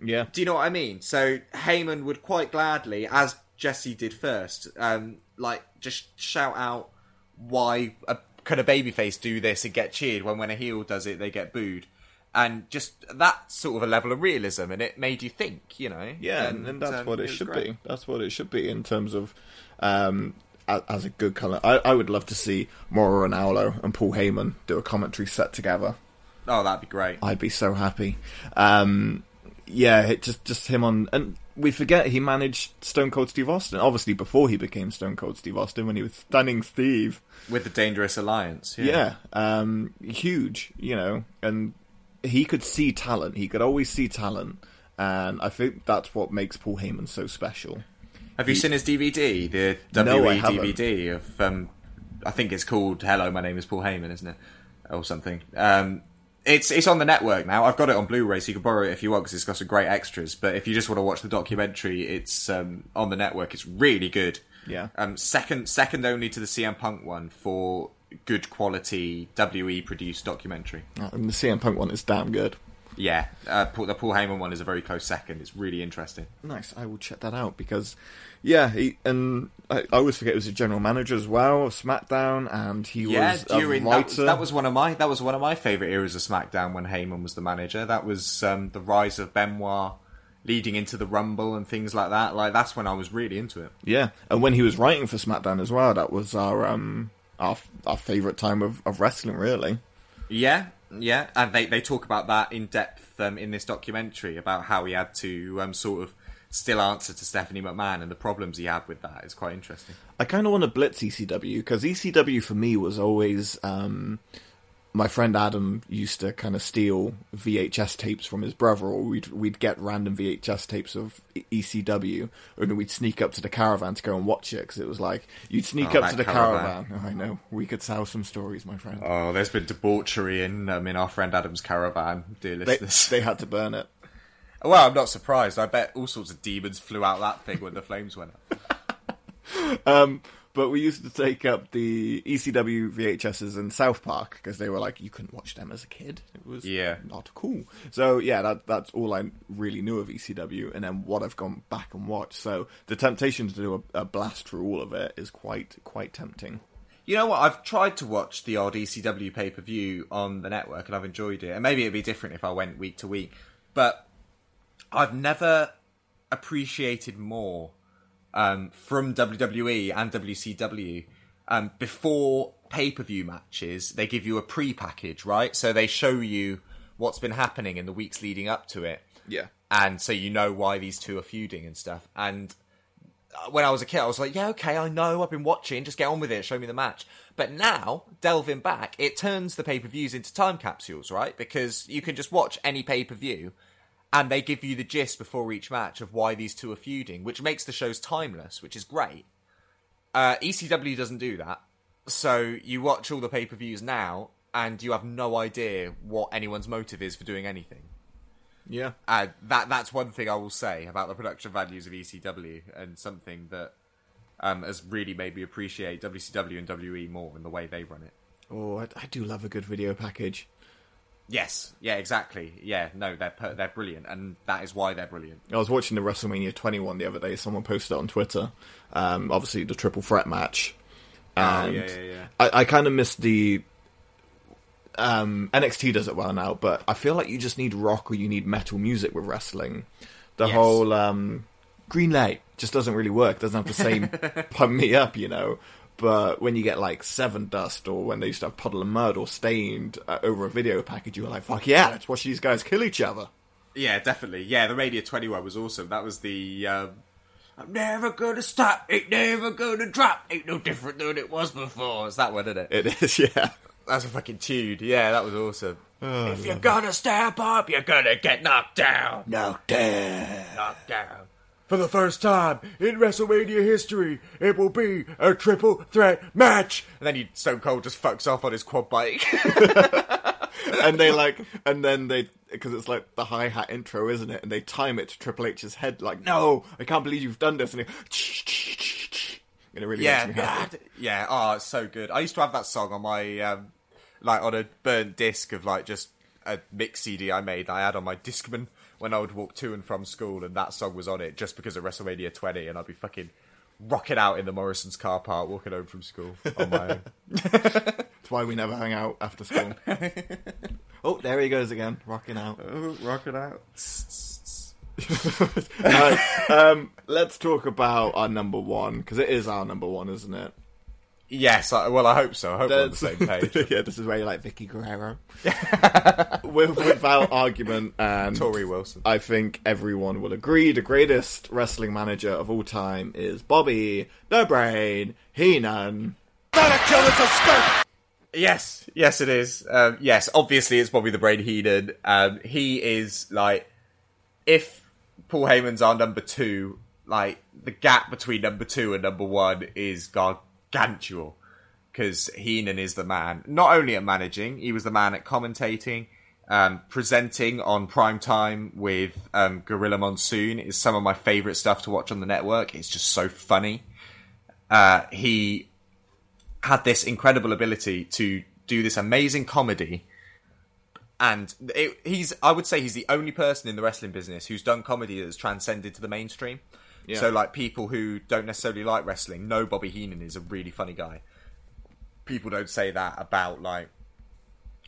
Yeah Do you know what I mean? So Heyman would quite gladly, as Jesse did first, um, like just shout out why a, could a babyface do this and get cheered when when a heel does it they get booed, and just that sort of a level of realism, and it made you think, you know. yeah and, and that's um, what it, should great. be that's what it should be in terms of um as a good color I, I would love to see Mauro Ranallo and Paul Heyman do a commentary set together Oh, that'd be great. I'd be so happy. Um, yeah, it just just him on, and we forget he managed Stone Cold Steve Austin. Obviously, before he became Stone Cold Steve Austin, when he was stunning Steve. With the Dangerous Alliance, Yeah, um, huge, you know, and he could see talent. He could always see talent, and I think that's what makes Paul Heyman so special. Have you seen his DVD, the No, WE DVD of? Um, I think it's called "Hello, my name is Paul Heyman," isn't it, or something? Um, it's it's on the network now. I've got it on Blu-ray, so you can borrow it if you want because it's got some great extras. But if you just want to watch the documentary, it's um, on the network. It's really good. Yeah. Um, second second only to the CM Punk one for good quality WE produced documentary. Uh, And the CM Punk one is damn good. Yeah, uh, Paul, the Paul Heyman one is a very close second. It's really interesting. Nice. I will check that out because, yeah, he, and I, I always forget he was a general manager as well of SmackDown, and he yeah, was during a that writer. that was one of my that was one of my favorite eras of SmackDown when Heyman was the manager. That was um, the rise of Benoit leading into the Rumble and things like that. Like that's when I was really into it. yeah, and when he was writing for SmackDown as well, that was our um our our favorite time of, of wrestling, really. Yeah, yeah, and they they talk about that in depth um, in this documentary about how he had to um, sort of still answer to Stephanie McMahon and the problems he had with that is quite interesting. I kind of want to blitz ECW because ECW for me was always um, my friend Adam used to kind of steal VHS tapes from his brother, or we'd we'd get random VHS tapes of ECW, and we'd sneak up to the caravan to go and watch it because it was like you'd sneak Oh, up to the caravan. caravan. Oh, I know we could tell some stories, my friend. Oh, there's been debauchery in um, in our friend Adam's caravan, dear they, listeners. they had to burn it. Well, I'm not surprised. I bet all sorts of demons flew out that thing when the flames went up. Um, but we used to take up the ECW VHSs in South Park because they were like you couldn't watch them as a kid. It was Yeah. not cool. So yeah, that that's all I really knew of ECW, and then what I've gone back and watched. So the temptation to do a, a blast through all of it is quite quite tempting. You know what? I've tried to watch the odd ECW pay per view on the network, and I've enjoyed it. And maybe it'd be different if I went week to week, but I've never appreciated more um, from WWE and WCW um, before pay per view matches. They give you a pre package, right? So they show you what's been happening in the weeks leading up to it, Yeah. and so you know why these two are feuding and stuff. And uh, when I was a kid, I was like, yeah, okay, I know, I've been watching, just get on with it, show me the match. But now, delving back, it turns the pay per views into time capsules, right? Because you can just watch any pay per view and they give you the gist before each match of why these two are feuding, which makes the shows timeless, which is great. Uh, ECW doesn't do that. So you watch all the pay per views now and you have no idea what anyone's motive is for doing anything. Yeah. Uh, that that's one thing I will say about the production values of ECW, and something that um, has really made me appreciate WCW and WE more in the way they run it. Oh, I, I do love a good video package. Yes, yeah, exactly. Yeah, no, they're per- they're brilliant, and that is why they're brilliant. I was watching the WrestleMania 21 the other day. Someone posted it on Twitter. Um, obviously, the triple threat match. And yeah, yeah, yeah. I, I kind of miss the. Um, NXT does it well now, but I feel like you just need rock or you need metal music with wrestling. The Yes. whole um, green light just doesn't really work. Doesn't have the same pump me up, you know. But when you get like Sevendust or when they used to have Puddle of Mudd or Staind uh, over a video package, you were like, "Fuck yeah, let's watch these guys kill each other." Yeah, definitely. Yeah, the Mania 21 was awesome. That was the. Um, I'm never gonna stop, ain't never gonna drop, ain't no different than it was before. It's that one, isn't it? It is, yeah. That's a fucking tune. Yeah, that was awesome. if you're gonna step up, you're gonna get knocked down. Knocked down. Knocked down. For the first time in WrestleMania history, it will be a triple threat match. And then he, Stone Cold just fucks off on his quad bike. and they like, and then they, because it's like the hi hat intro, isn't it? And they time it to Triple H's head, like, "No, I can't believe you've done this," and it, and it really yeah, makes me happy. yeah. Oh, it's so good. I used to have that song on my, um, like, on a burnt disc of like just a mix CD I made. that I had on my Discman when I would walk to and from school, and that song was on it just because of WrestleMania 20, and I'd be fucking rocking out in the Morrison's car park, walking home from school on my own. That's why we never hang out after school. oh, there he goes again, rocking out. rocking out. Right, um, let's talk about our number one because it is our number one, isn't it? Yes, I, well, I hope so. I hope we're on the same page. yeah, this is where you're like Vickie Guerrero. With, without argument, and Torrie Wilson. I think everyone will agree the greatest wrestling manager of all time is Bobby the Brain Heenan. Yes, yes, it is. Um, yes, obviously it's Bobby the Brain Heenan. Um, he is like, if Paul Heyman's our number two, like the gap between number two and number one is gargantuan because Heenan is the man. Not only at managing, he was the man at commentating. Um, presenting on prime time with um, Gorilla Monsoon is some of my favorite stuff to watch on the network. It's just so funny. Uh, he had this incredible ability to do this amazing comedy and it, he's i would say he's the only person in the wrestling business who's done comedy that has transcended to the mainstream Yeah. so like people who don't necessarily like wrestling know bobby heenan is a really funny guy people don't say that about like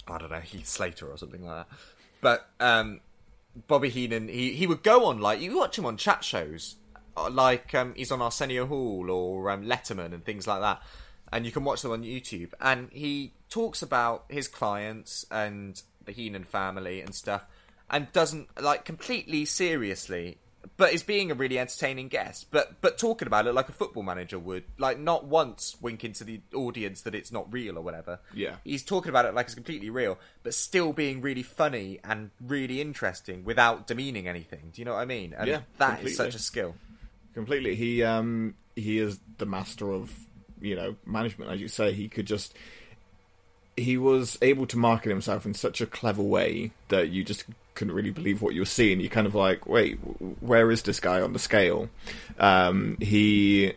i don't know heath slater or something like that but um bobby heenan he, he would go on like you watch him on chat shows uh, like um, he's on arsenio hall or um, letterman and things like that and you can watch them on YouTube. And he talks about his clients and the Heenan family and stuff, and doesn't like completely seriously, but is being a really entertaining guest. But but talking about it like a football manager would, like not once winking to the audience that it's not real or whatever. Yeah. he's talking about it like it's completely real, but still being really funny and really interesting without demeaning anything. Do you know what I mean? And Yeah, that is completely. such a skill. completely. He um he is the master of you know management, as you say. He could just he was able to market himself in such a clever way that you just couldn't really believe what you were seeing. You're kind of like, wait, where is this guy on the scale? Um, he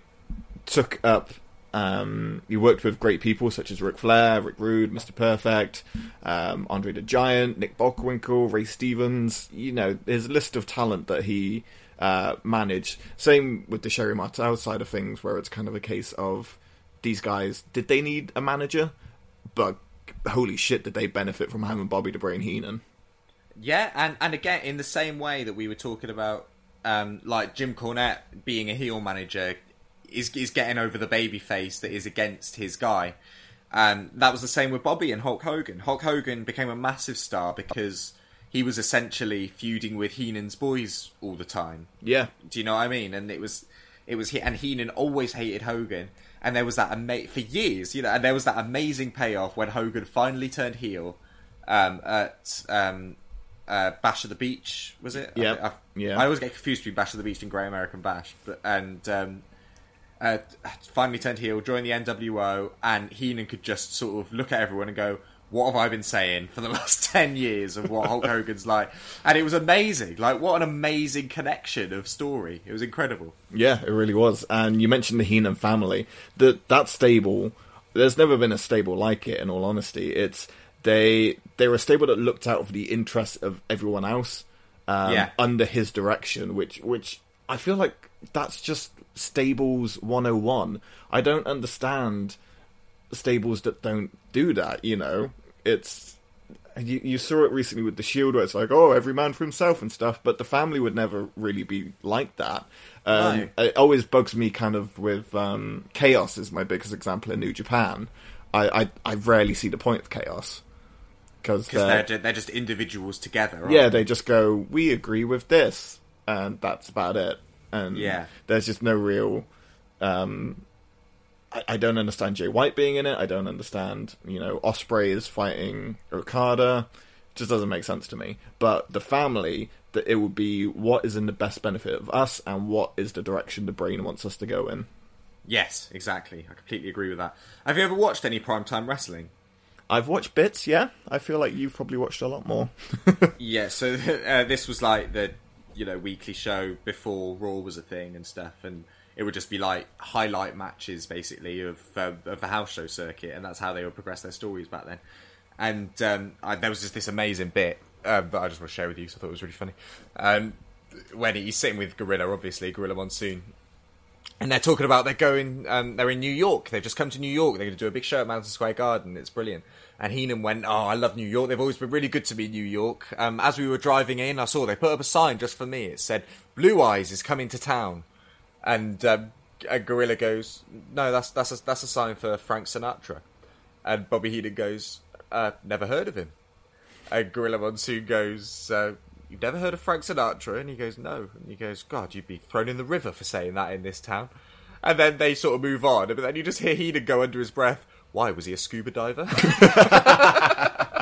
took up Um, he worked with great people such as Ric Flair, Rick Rude, Mr. Perfect, um, Andre the Giant, Nick Bockwinkel, Ray Stevens. You know, his list of talent that he uh, managed. Same with the Sherri Martel side of things, where it's kind of a case of these guys, did they need a manager? But holy shit, did they benefit from having Bobby the Brain Heenan? Yeah, and and again in the same way that we were talking about, um, like Jim Cornette being a heel manager is is getting over the baby face that is against his guy. And that was the same with Bobby and Hulk Hogan. Hulk Hogan became a massive star because he was essentially feuding with Heenan's boys all the time. Yeah, Do you know what I mean? And it was, it was, and Heenan always hated Hogan. And there was that ama- for years, you know, and there was that amazing payoff when Hogan finally turned heel um, at um, uh, Bash of the Beach. Was it? Yeah. I, I, Yeah. I always get confused between Bash of the Beach and Great American Bash, but and um, uh, finally turned heel, joined the NWO, and Heenan could just sort of look at everyone and go, "What have I been saying for the last ten years of what Hulk Hogan's like?" And it was amazing. Like, what an amazing connection of story. It was incredible. Yeah, it really was. And you mentioned the Heenan family. That that stable, there's never been a stable like it. In all honesty, it's they they were a stable that looked out for the interests of everyone else um, Yeah. under his direction. Which which I feel like that's just stables 101. I don't understand stables that don't do that. You know, it's you, you saw it recently with the Shield, where it's like, oh, every man for himself and stuff. But the family would never really be like that. Um, No. It always bugs me, kind of with um, Chaos is my biggest example in New Japan. I, I, I rarely see the point of Chaos because they're, ju- they're just individuals together. yeah, they? they just go, we agree with this, and that's about it. And Yeah. there's just no real. Um, I, I don't understand Jay White being in it. I don't understand, you know, Osprey is fighting Okada. It just doesn't make sense to me. But the family, that it would be what is in the best benefit of us, and what is the direction the brain wants us to go in. Yes, exactly. I completely agree with that. Have you ever watched any primetime wrestling? I've watched bits, yeah. I feel like you've probably watched a lot more. Yeah, so uh, this was like the you know weekly show before Raw was a thing and stuff, and it would just be like highlight matches basically of uh, of the house show circuit, and that's how they would progress their stories back then. And um, I, there was just this amazing bit um, that I just want to share with you, so I thought it was really funny. Um, when he's sitting with Gorilla, obviously Gorilla Monsoon, and they're talking about they're going, um, they're in New York. They've just come to New York. They're going to do a big show at Madison Square Garden. It's brilliant. And Heenan went, "Oh, I love New York. They've always been really good to me, New York." Um, as we were driving in, I saw they put up a sign just for me. It said, "Blue Eyes is coming to town," and um, a gorilla goes, "No, that's that's a, that's a sign for Frank Sinatra." And Bobby Heenan goes, uh, "Never heard of him." And Gorilla Monsoon goes, uh, You've never heard of Frank Sinatra? And he goes, No. And he goes, God, you'd be thrown in the river for saying that in this town. And then they sort of move on, but then you just hear Heenan go under his breath, Why, was he a scuba diver?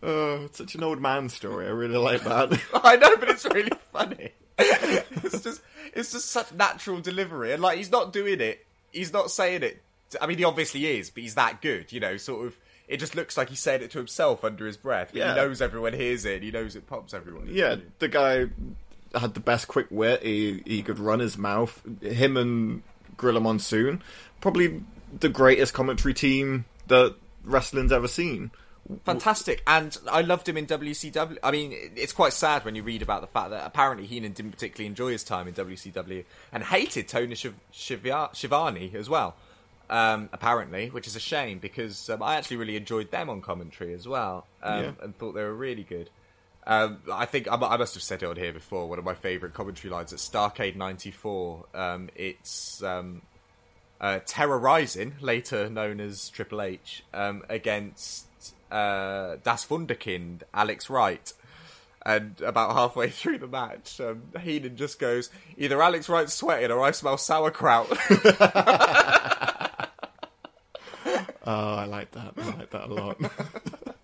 Oh, it's such an old man story. I really like that. I know, but it's really funny. it's just it's just such natural delivery. And like he's not doing it. He's not saying it. I mean, he obviously is, but he's that good, you know, sort of it just looks like he's saying it to himself under his breath. But Yeah. he knows everyone hears it, and he knows it pops everyone. Yeah, the guy had the best quick wit. He he could run his mouth. Him and Gorilla Monsoon, probably the greatest commentary team that wrestling's ever seen. fantastic. And I loved him in WCW. I mean, it's quite sad when you read about the fact that apparently Heenan didn't particularly enjoy his time in WCW and hated Tony Shiv- Shivia- Shivani as well. Um, apparently, which is a shame because um, I actually really enjoyed them on commentary as well, um, Yeah. and thought they were really good. Um, I think I, I must have said it on here before. One of my favourite commentary lines at Starcade '94. Um, it's um, uh, Terra Ryzing, later known as Triple H, um, against uh, Das Wunderkind, Alex Wright. And about halfway through the match, um, Heenan just goes, either Alex Wright's sweating or I smell sauerkraut. Oh, I like that. I like that a lot.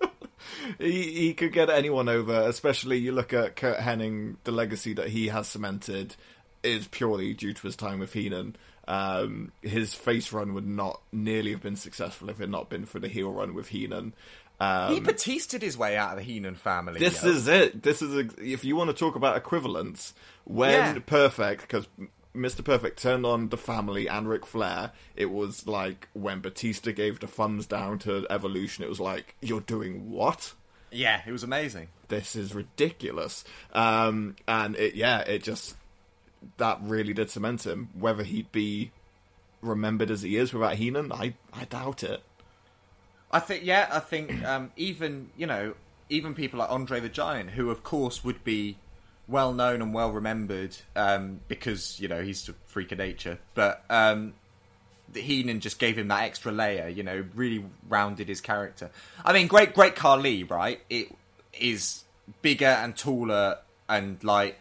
he he could get anyone over, especially you look at Curt Hennig. The legacy that he has cemented is purely due to his time with Heenan. Um, his face run would not nearly have been successful if it had not been for the heel run with Heenan. Um, he Batistaed his way out of the Heenan family. this yo. is it. This is a, if you want to talk about equivalence. When Yeah. perfect, because Mr. Perfect turned on the family and Ric Flair, it was like when Batista gave the thumbs down to Evolution. It was like, you're doing what? Yeah, it was amazing. This is ridiculous. Um, and it, yeah, it just that really did cement him. Whether he'd be remembered as he is without Heenan, I I doubt it. I think yeah, I think um, even you know even people like Andre the Giant, who of course would be well known and well remembered um, because you know he's a freak of nature, but um, the Heenan just gave him that extra layer. You know, really rounded his character. I mean, great great Khali, right? It is bigger and taller and like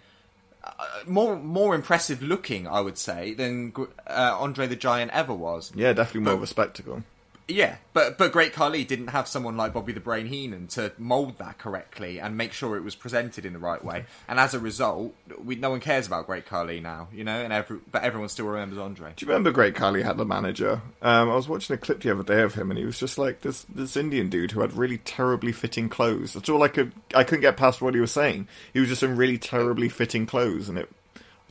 uh, more more impressive looking, I would say, than uh, Andre the Giant ever was. Yeah, definitely more of a spectacle. Yeah, but but Great Khali didn't have someone like Bobby the Brain Heenan to mould that correctly and make sure it was presented in the right way. And as a result, we no one cares about Great Khali now, you know, and every, but everyone still remembers Andre. Do you remember Great Khali had the manager? Um, I was watching a clip the other day of him, and he was just like this this Indian dude who had really terribly fitting clothes. That's all I could I couldn't get past what he was saying. He was just in really terribly fitting clothes, and it.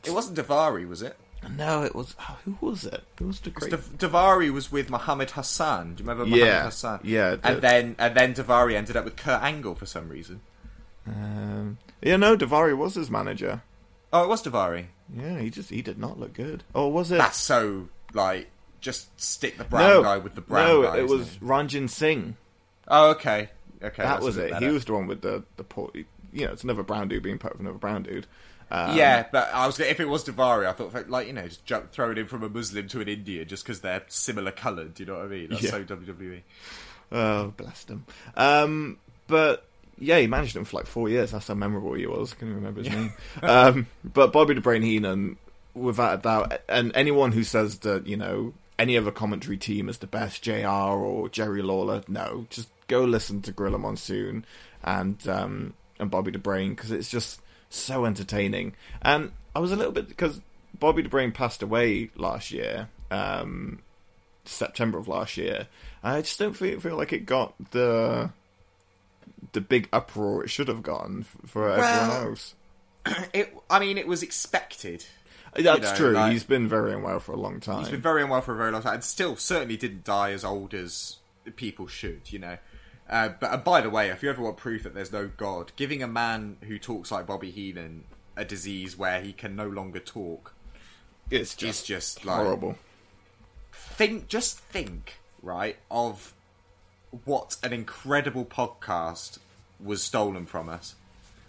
It wasn't Daivari, was it? No, it was. Oh, who was it? Who was the great? Da- Daivari was with Muhammad Hassan. Do you remember Muhammad Yeah, Hassan? yeah, I And did. then and then Daivari ended up with Kurt Angle for some reason. Um, yeah, no, Daivari was his manager. Oh, it was Daivari. Yeah, he just he did not look good. Oh, was it? That's so like just stick the brown no, guy with the brown no, guy. it isn't was Ranjin Singh. Oh, okay, okay. that was it. better. He was the one with the the poor. You know, it's another brown dude being put with another brown dude. Um, yeah, but I was if it was Daivari, I thought like you know just jump, throw it in from a Muslim to an Indian just because they're similar coloured. Do you know what I mean? That's Yeah. so. WWE. Oh, bless him. Um, but yeah, he managed him for like four years. That's how memorable he was. I can't even remember his name. Um, but Bobby the Brain Heenan, without a doubt, and anyone who says that you know any other commentary team is the best, Jr. or Jerry Lawler, no, just go listen to Gorilla Monsoon and um, and Bobby the Brain because it's just so entertaining. And I was a little bit because Bobby the Brain passed away last year. Um, September of last year. I just don't feel, feel like it got the the big uproar it should have gotten for everyone Well, else. It, I mean, it was expected. That's know, true. like- He's been very unwell for a long time. He's been very unwell for a very long time, and still certainly didn't die as old as people should. You know. Uh, but and by the way, if you ever want proof that there's no God, giving a man who talks like Bobby Heenan a disease where he can no longer talk it's is just, just like horrible. think just think right of what an incredible podcast was stolen from us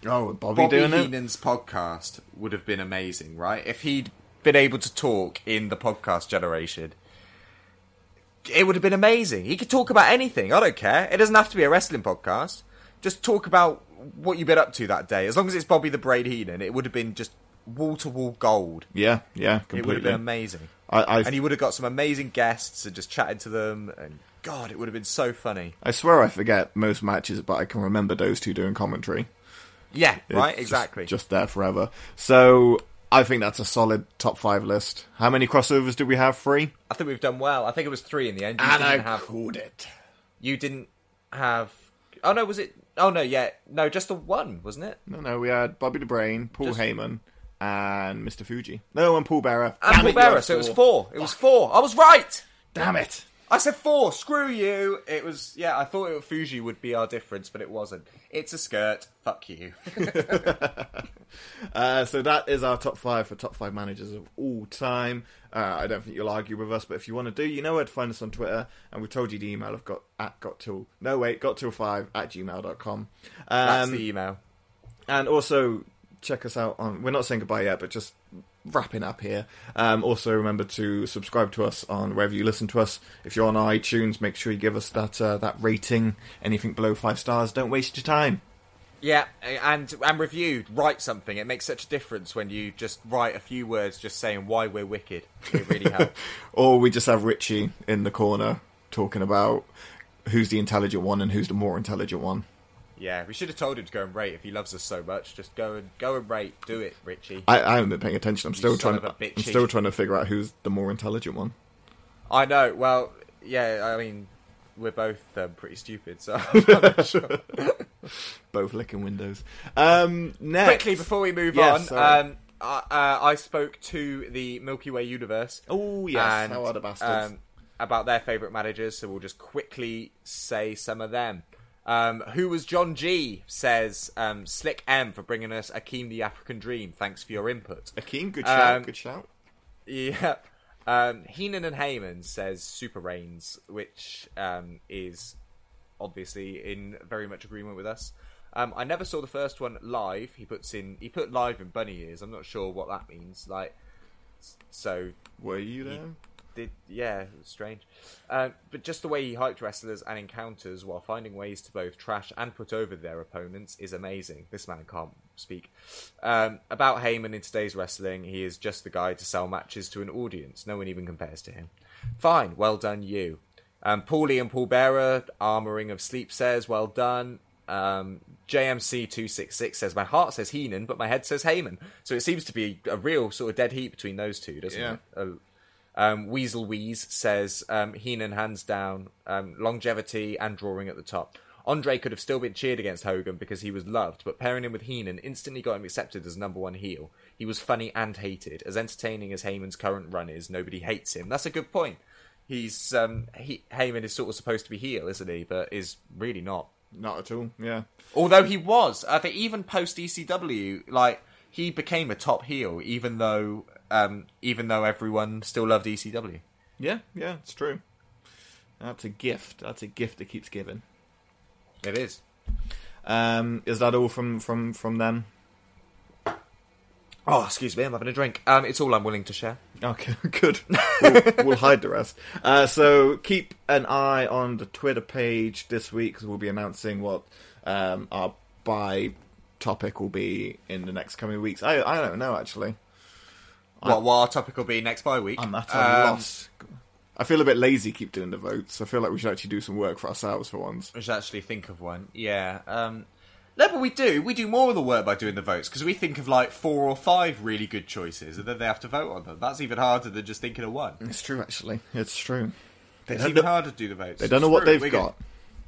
Oh, Bobby, bobby doing it. heenan's podcast would have been amazing right if he'd been able to talk in the podcast generation it would have been amazing. He could talk about anything. I don't care. It doesn't have to be a wrestling podcast. Just talk about what you've been up to that day. As long as it's bobby the brain heenan it would have been just wall-to-wall gold. Yeah, yeah, it would have been amazing. I, and he would have got some amazing guests and just chatted to them and god it would have been so funny. I swear I forget most matches, but I can remember those two doing commentary. yeah It's right just- exactly. Just, there forever. So I think that's a solid top five list. How many crossovers do we have? Three. i think we've done well i think it was three in the end you And I didn't have called it. you didn't have oh no was it oh no yeah no just the one wasn't it No, no, we had Bobby the Brain, Paul Just- Heyman, and Mr. Fuji. No, and Paul Bearer. and Damn Paul it, Bearer, so it was four it was four i was right Damn it. I said four. Screw you. It was yeah. I thought it, Fuji would be our difference, but it wasn't. It's a skirt. Fuck you. Uh, so that is our top five for top five managers of all time. Uh, I don't think you'll argue with us, but if you want to do, you know where to find us on Twitter, and we've told you the email I've got at got till no wait got till five at gmail.com. Um, That's the email. and also check us out on we're not saying goodbye yet but just wrapping up here um, also remember to subscribe to us on wherever you listen to us if you're on itunes make sure you give us that uh, that rating anything below five stars don't waste your time Yeah, and and review. Write something. It makes such a difference when you just write a few words, just saying why we're wicked. It really helps. or we just have richie in the corner talking about who's the intelligent one and who's the more intelligent one yeah, we should have told him to go and rate if he loves us so much. Just go and go and rate. Do it, Richie. I, I haven't been paying attention i'm still trying a i'm still trying to figure out who's the more intelligent one I know. Well, yeah. I mean, we're both um, pretty stupid. So I'm not sure. both licking windows um next quickly before we move Yes, on, um, uh, uh, I spoke to the Milky Way universe. Oh, yes, and, how are the bastards? um, about their favourite managers, so we'll just quickly say some of them. Um, who was John G? Says um, Slick M for bringing us Akeem the African Dream. Thanks for your input. Akeem, good shout, Um, good shout. Yeah. Um, Heenan and Heyman says Super Reigns, which um, is obviously in very much agreement with us. Um, I never saw the first one live. He puts in he put live in bunny ears. I'm not sure what that means. Like, so Were you there? Did yeah, strange. Uh, but just the way he hyped wrestlers and encounters while finding ways to both trash and put over their opponents is amazing. This man can't speak. Um, about Heyman in today's wrestling, he is just the guy to sell matches to an audience. No one even compares to him. Fine, well done, you. Um, Paulie and Paul Bearer, Armoring of Sleep says, well done. Um, JMC266 says, my heart says Heenan, but my head says Heyman. So it seems to be a real sort of dead heat between those two, doesn't Yeah. it? Um, Weasel Wheeze says um, Heenan hands down, um, longevity and drawing at the top. Andre could have still been cheered against Hogan because he was loved, but pairing him with Heenan instantly got him accepted as number one heel. He was funny and hated. As entertaining as Heyman's current run is, nobody hates him. That's a good point. He's um, he, Heyman is sort of supposed to be heel, isn't he? But is really not. Not at all, yeah. Although he was, I think even post ECW, like he became a top heel, even though um, even though everyone still loved ECW. Yeah, yeah, it's true. That's a gift. That's a gift that keeps giving. It is. Um, is that all from from from them? Oh, excuse me, I'm having a drink. Um, it's all I'm willing to share. Okay, good. we'll, we'll hide the rest. Uh, so keep an eye on the Twitter page this week because we'll be announcing what um, our bye topic will be in the next coming weeks. I I don't know actually. What, what our topic will be next bye week? I'm at a Um, loss. I feel a bit lazy. Keep doing the votes. I feel like we should actually do some work for ourselves for once. We should actually think of one. Yeah. Um, no, but we do. We do more of the work by doing the votes because we think of like four or five really good choices, and then they have to vote on them. That's even harder than just thinking of one. It's true, actually. It's true. They It's even know, harder to do the votes. they don't know what they've got. good.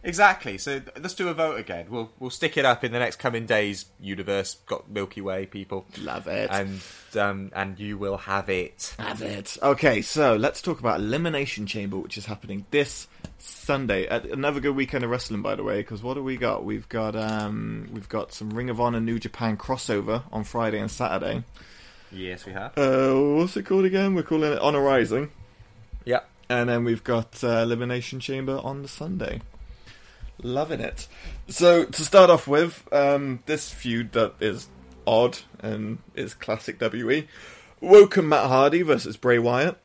Exactly. So th- let's do a vote again. We'll we'll stick it up in the next coming days. Universe got Milky Way people, Love it. and um, and you will have it. Have it. Okay, so let's talk about Elimination Chamber, which is happening this Sunday. Uh, Another good weekend of wrestling, by the way. Because what do we got? We've got um, we've got some Ring of Honor New Japan crossover on Friday and Saturday. Yes, we have. Uh, what's it called again? We're calling it Honor Rising, Yeah. and then we've got uh, Elimination Chamber on the Sunday. Loving it. So to start off with, um, this feud that is odd and is classic WE. Woken Matt Hardy versus Bray Wyatt.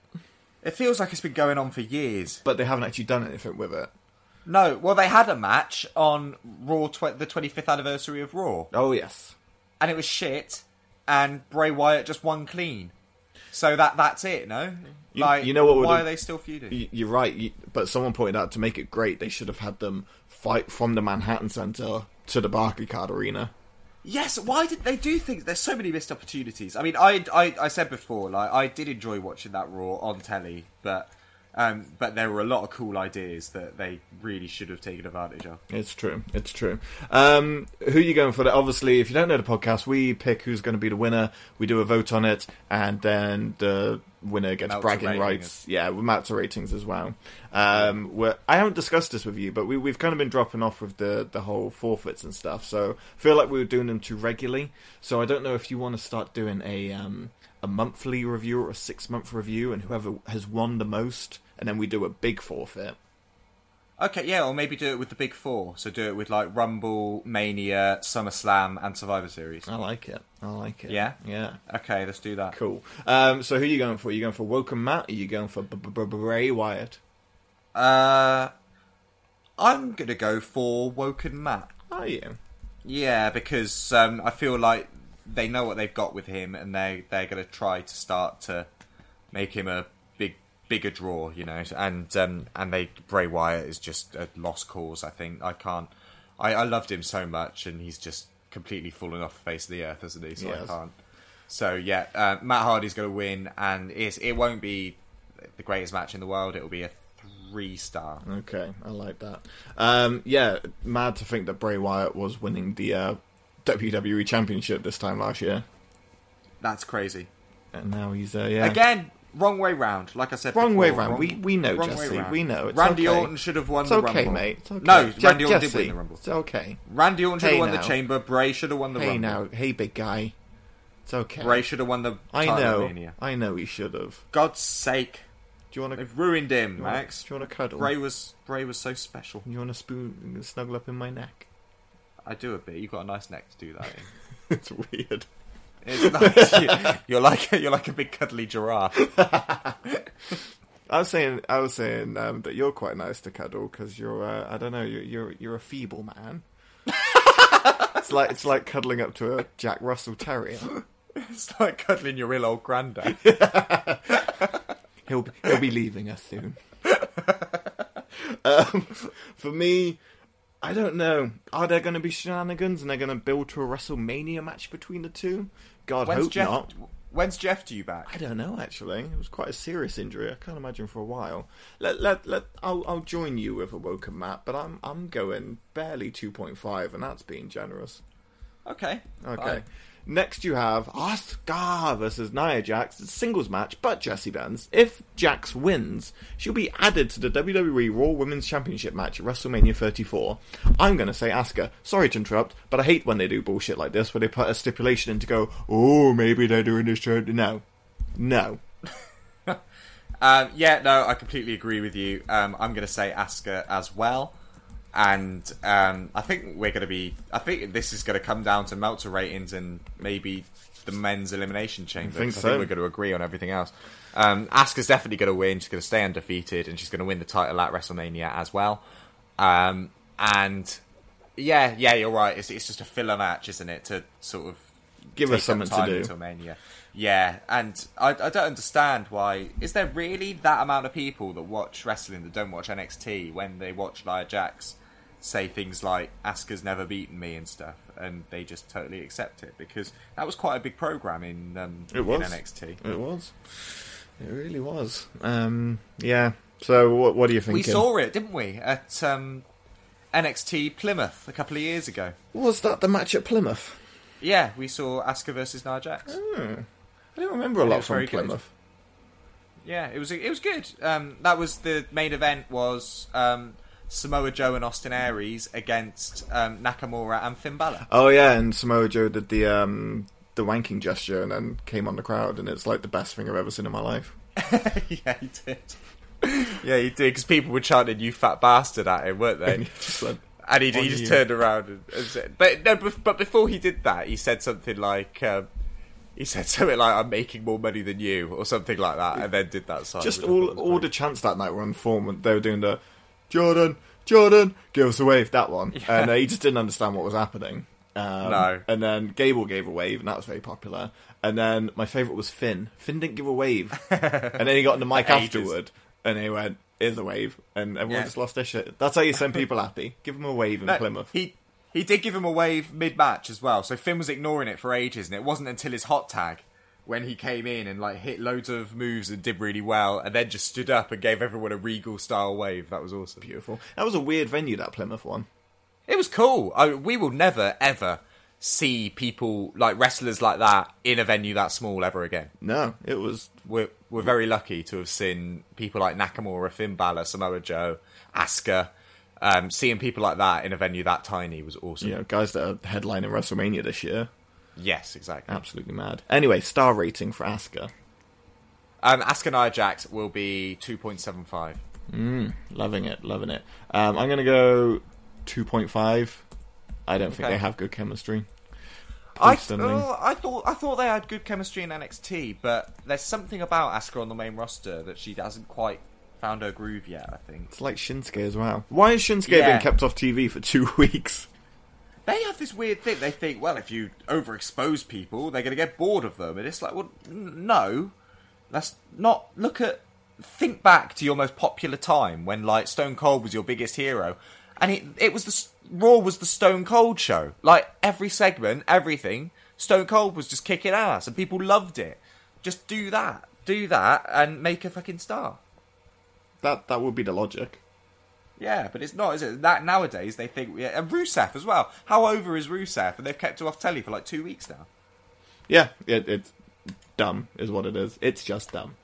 It feels like it's been going on for years. but they haven't actually done anything with it. No, well, they had a match on Raw, tw- the 25th anniversary of Raw, Oh yes, and it was shit, and Bray Wyatt just won clean. So that that's it, no? You- like, you know what Why are they still feuding? You're right. You, but someone pointed out to make it great, they should have had them fight from the Manhattan Center to the Barclaycard Arena. Yes, why did they do things? There's so many missed opportunities. I mean, I, I, I said before, like I did enjoy watching that Raw on telly, but um, but there were a lot of cool ideas that they really should have taken advantage of. It's true. It's true. Um, who are you going for? Obviously, if you don't know the podcast, we pick who's going to be the winner. We do a vote on it, and then the winner gets Meltzer bragging rights. Yeah, with Meltzer ratings as well. Um, we're, I haven't discussed this with you, but we, we've kind of been dropping off with the the whole forfeits and stuff. So I feel like we were doing them too regularly. So I don't know if you want to start doing a um, a monthly review or a six month review, and whoever has won the most, and then we do a big forfeit. Okay, yeah, or maybe do it with the big four. So do it with like Rumble, Mania, SummerSlam, and Survivor Series. I like it. I like it. Yeah? Yeah. Okay, let's do that. Cool. Um, so who are you going for? Are you going for Woken Matt? Are you going for Bray Wyatt? Uh, I'm gonna go for Woken Matt. Are you? Yeah, because um, I feel like they know what they've got with him, and they they're going to try to start to make him a big bigger draw, you know. And um, and they Bray Wyatt is just a lost cause. I think I can't. I, I loved him so much, and he's just completely fallen off the face of the earth, isn't he? So Yes. I can't. So yeah, uh, Matt Hardy's going to win, and it's, it won't be the greatest match in the world. It will be a three star. Okay, I like that. Um, yeah, mad to think that Bray Wyatt was winning the uh, WWE Championship this time last year. That's crazy. And now he's uh, yeah. Again, wrong way round. Like I said, Wrong way before, round. wrong- We- we know, wrong way Jesse. round. We know. It's Randy okay. Orton should have won It's the okay, Rumble. mate. It's okay. No, Je- Randy Orton Jesse, did win the Rumble. It's okay. Randy Orton should Hey have won now. the Chamber. Bray should have won the Hey Rumble. now, hey big guy. It's okay. Bray should have won the I know. Mania. I know he should have. God's sake, Do you want to? they've ruined him, you wanna- Max. Do you want to cuddle? Bray was Bray was so special. You want to spoon snuggle up in my neck? I do a bit. You've got a nice neck to do that in. it's weird. It's nice. You- You're like you're like a big cuddly giraffe. I was saying, I was saying um, that you're quite nice to cuddle because you're, uh, I don't know, you're, you're you're a feeble man. it's like it's like cuddling up to a Jack Russell Terrier. It's like cuddling your real old granddad. He'll he'll be leaving us soon. um, for me, I don't know. Are there going to be shenanigans and they're going to build to a WrestleMania match between the two? God, When's hope Jeff? not. When's Jeff due back? I don't know. Actually, it was quite a serious injury. I can't imagine for a while. Let let let. I'll I'll join you with a Woken Matt, but I'm I'm going barely two point five, and that's being generous. Okay. Okay. fine. Next, you have Asuka versus Nia Jax. It's a singles match, but Jesse Benz. If Jax wins, she'll be added to the WWE Raw Women's Championship match at WrestleMania 34. I'm going to say Asuka. Sorry to interrupt, but I hate when they do bullshit like this, where they put a stipulation in to go, oh, maybe they're doing this. to-" No. No. Um, yeah, no, I completely agree with you. Um, I'm going to say Asuka as well, and um, I think we're going to be. I think this is going to come down to Meltzer ratings and maybe the men's elimination chamber. think 'cause I so. think we're going to agree on everything else. Um, Asuka's definitely going to win. She's going to stay undefeated, and she's going to win the title at WrestleMania as well. Um, and yeah, yeah, you're right. It's, it's just a filler match, isn't it? To sort of Give us something time to do. until Mania. Yeah, and I, I don't understand why. Is there really that amount of people that watch wrestling that don't watch NXT when they watch Nia Jax say things like "Asuka's never beaten me" and stuff, and they just totally accept it because that was quite a big program in um, It was. in NXT. It was. It really was. Um, yeah. So, what, what do you think? We saw it, didn't we, at um, NXT Plymouth a couple of years ago? Was that the match at Plymouth? Yeah, we saw Asuka versus Nia Jax. I don't remember a lot from very good. Plymouth. Yeah, it was it was good. Um, that was the main event was um, Samoa Joe and Austin Aries against um, Nakamura and Finn Balor. Oh yeah, and Samoa Joe did the um the wanking gesture and then came on the crowd, and it's like the best thing I've ever seen in my life. yeah, he did. yeah, he did because people were chanting "You fat bastard" at him, weren't they? And he just went, And he, he just turned around and, and said, but no, but before he did that, he said something like, um, he said something like, "I'm making more money than you" or something like that, and then did that sign. just all all the chants that night were on form. and They were doing the Jordan, Jordan, give us a wave. That one, and uh, he just didn't understand what was happening. Um, No. And then Gable gave a wave, and that was very popular. And then my favourite was Finn. Finn didn't give a wave, and then he got on the mic afterward, and he went, "Here's a wave," and everyone Yeah. just lost their shit. That's how you send people happy. Give them a wave in No, Plymouth. He he did give him a wave mid match as well. So Finn was ignoring it for ages, and it wasn't until his hot tag when he came in and like hit loads of moves and did really well, and then just stood up and gave everyone a regal style wave. That was awesome. Beautiful. That was a weird venue. That Plymouth one. It was cool. I, we will never ever see people like wrestlers like that in a venue that small ever again. No, it was We're we're very lucky to have seen people like Nakamura, Finn Balor, Samoa Joe, Asuka. Um, seeing people like that in a venue that tiny was awesome. you know guys that are headlining WrestleMania this year. Yes, exactly. Absolutely mad. Anyway, star rating for Asuka. Um, Asuka Nia Jax will be 2.75. Mm, Loving it, loving it. Um, I'm going to go 2.5. I don't think they have good chemistry. I, oh, I thought I thought they had good chemistry in NXT, but there's something about Asuka on the main roster that she hasn't quite found her groove yet. I think It's like Shinsuke as well. Why has Shinsuke Yeah. been kept off TV for two weeks? They have this weird thing. They think, well, if you overexpose people, they're going to get bored of them, and it's like, well, no, that's not. Look at, think back to your most popular time when like Stone Cold was your biggest hero, and it it was the Raw was the Stone Cold show. Like every segment, everything, Stone Cold was just kicking ass, and people loved it. Just do that, do that, and make a fucking star. That that would be the logic. Yeah, but it's not, is it? That nowadays they think, yeah, and Rusev as well. How over is Rusev? And they've kept him off telly for like two weeks now. Yeah, it, it's dumb, is what it is. It's just dumb.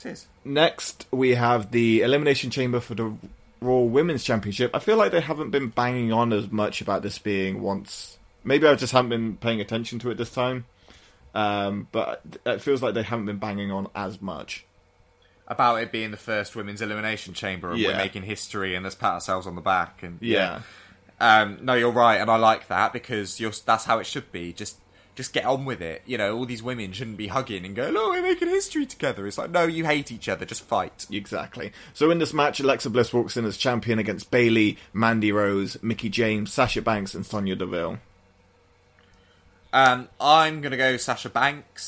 It is. Next, we have the Elimination Chamber for the Raw Women's Championship. I feel like they haven't been banging on as much about this being once. Maybe I just haven't been paying attention to it this time. Um, but it feels like they haven't been banging on as much. About it being the first women's elimination chamber, and we're making history, and let's pat ourselves on the back. And Yeah. Um, no, you're right, and I like that because you're, that's how it should be. Just, just get on with it. You know, all these women shouldn't be hugging and going, "Oh, we're making history together." It's like, no, you hate each other. Just fight. Exactly. So in this match, Alexa Bliss walks in as champion against Bayley, Mandy Rose, Mickie James, Sasha Banks, and Sonya Deville. Um, I'm gonna go Sasha Banks,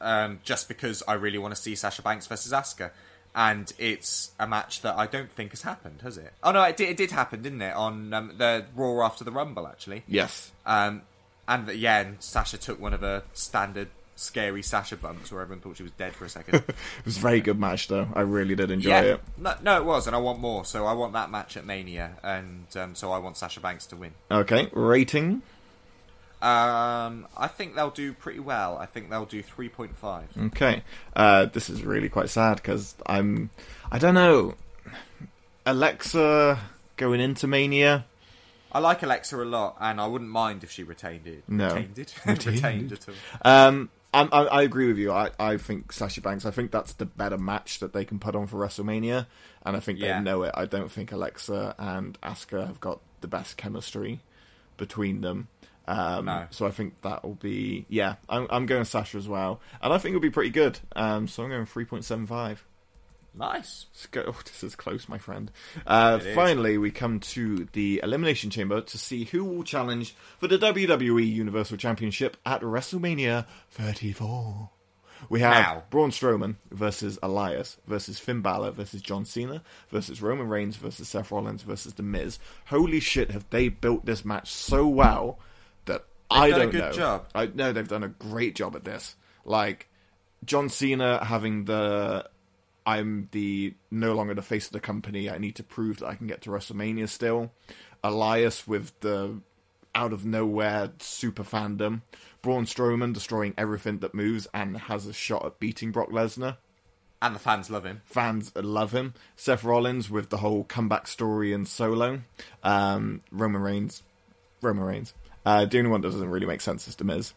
um, just because I really want to see Sasha Banks versus Asuka, and it's a match that I don't think has happened, has it? Oh no, it did, it did happen, didn't it? On um, the Raw after the Rumble, actually. Yes. Um, and yeah, and Sasha took one of her standard scary Sasha bumps where everyone thought she was dead for a second. It was a very good match, though. I really did enjoy yeah, it. no, no, it was, and I want more. So I want that match at Mania, and um, so I want Sasha Banks to win. Okay, rating. Um, I think they'll do pretty well. I think they'll do three point five. Okay, uh, this is really quite sad because I'm, I don't know, Alexa going into Mania. I like Alexa a lot, and I wouldn't mind if she retained it. No. Retained it? Retained retained it. at all. Um, I'm, I, I agree with you. I, I think Sasha Banks. I think that's the better match that they can put on for WrestleMania, and I think Yeah. they know it. I don't think Alexa and Asuka have got the best chemistry between them. Um, No. So I think that will be yeah. I'm, I'm going Sasha as well, and I think it'll be pretty good. Um, so I'm going three point seven five. Nice. Oh, this is close, my friend. Uh, finally, we come to the Elimination Chamber to see who will challenge for the WWE Universal Championship at WrestleMania 34. We have Now. Braun Strowman versus Elias versus Finn Balor versus John Cena versus Roman Reigns versus Seth Rollins versus The Miz. Holy shit, have they built this match so well that I done a don't good know. job. I know they've done a great job at this. Like John Cena having the I'm the no longer the face of the company. I need to prove that I can get to WrestleMania still. Elias with the out of nowhere super fandom. Braun Strowman destroying everything that moves and has a shot at beating Brock Lesnar. And the fans love him. Fans love him. Seth Rollins with the whole comeback story and solo. Um, Roman Reigns. Roman Reigns. Uh, the only one that doesn't really make sense is The Miz.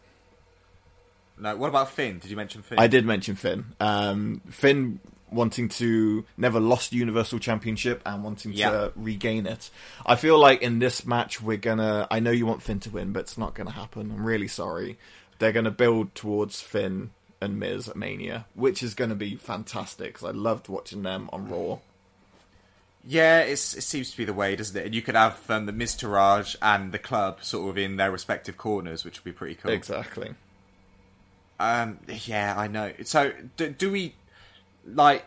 No, what about Finn? Did you mention Finn? I did mention Finn. Um, Finn wanting to never lost Universal Championship and wanting Yeah. to regain it. I feel like in this match we're gonna. I know you want Finn to win, but it's not gonna happen. I'm really sorry. They're gonna build towards Finn and Miz at Mania, which is gonna be fantastic because I loved watching them on Raw. Yeah, it's, it seems to be the way, doesn't it? And you could have um, the Miztourage and the club sort of in their respective corners, which would be pretty cool. Exactly. Um, yeah, I know. So, do, do we like?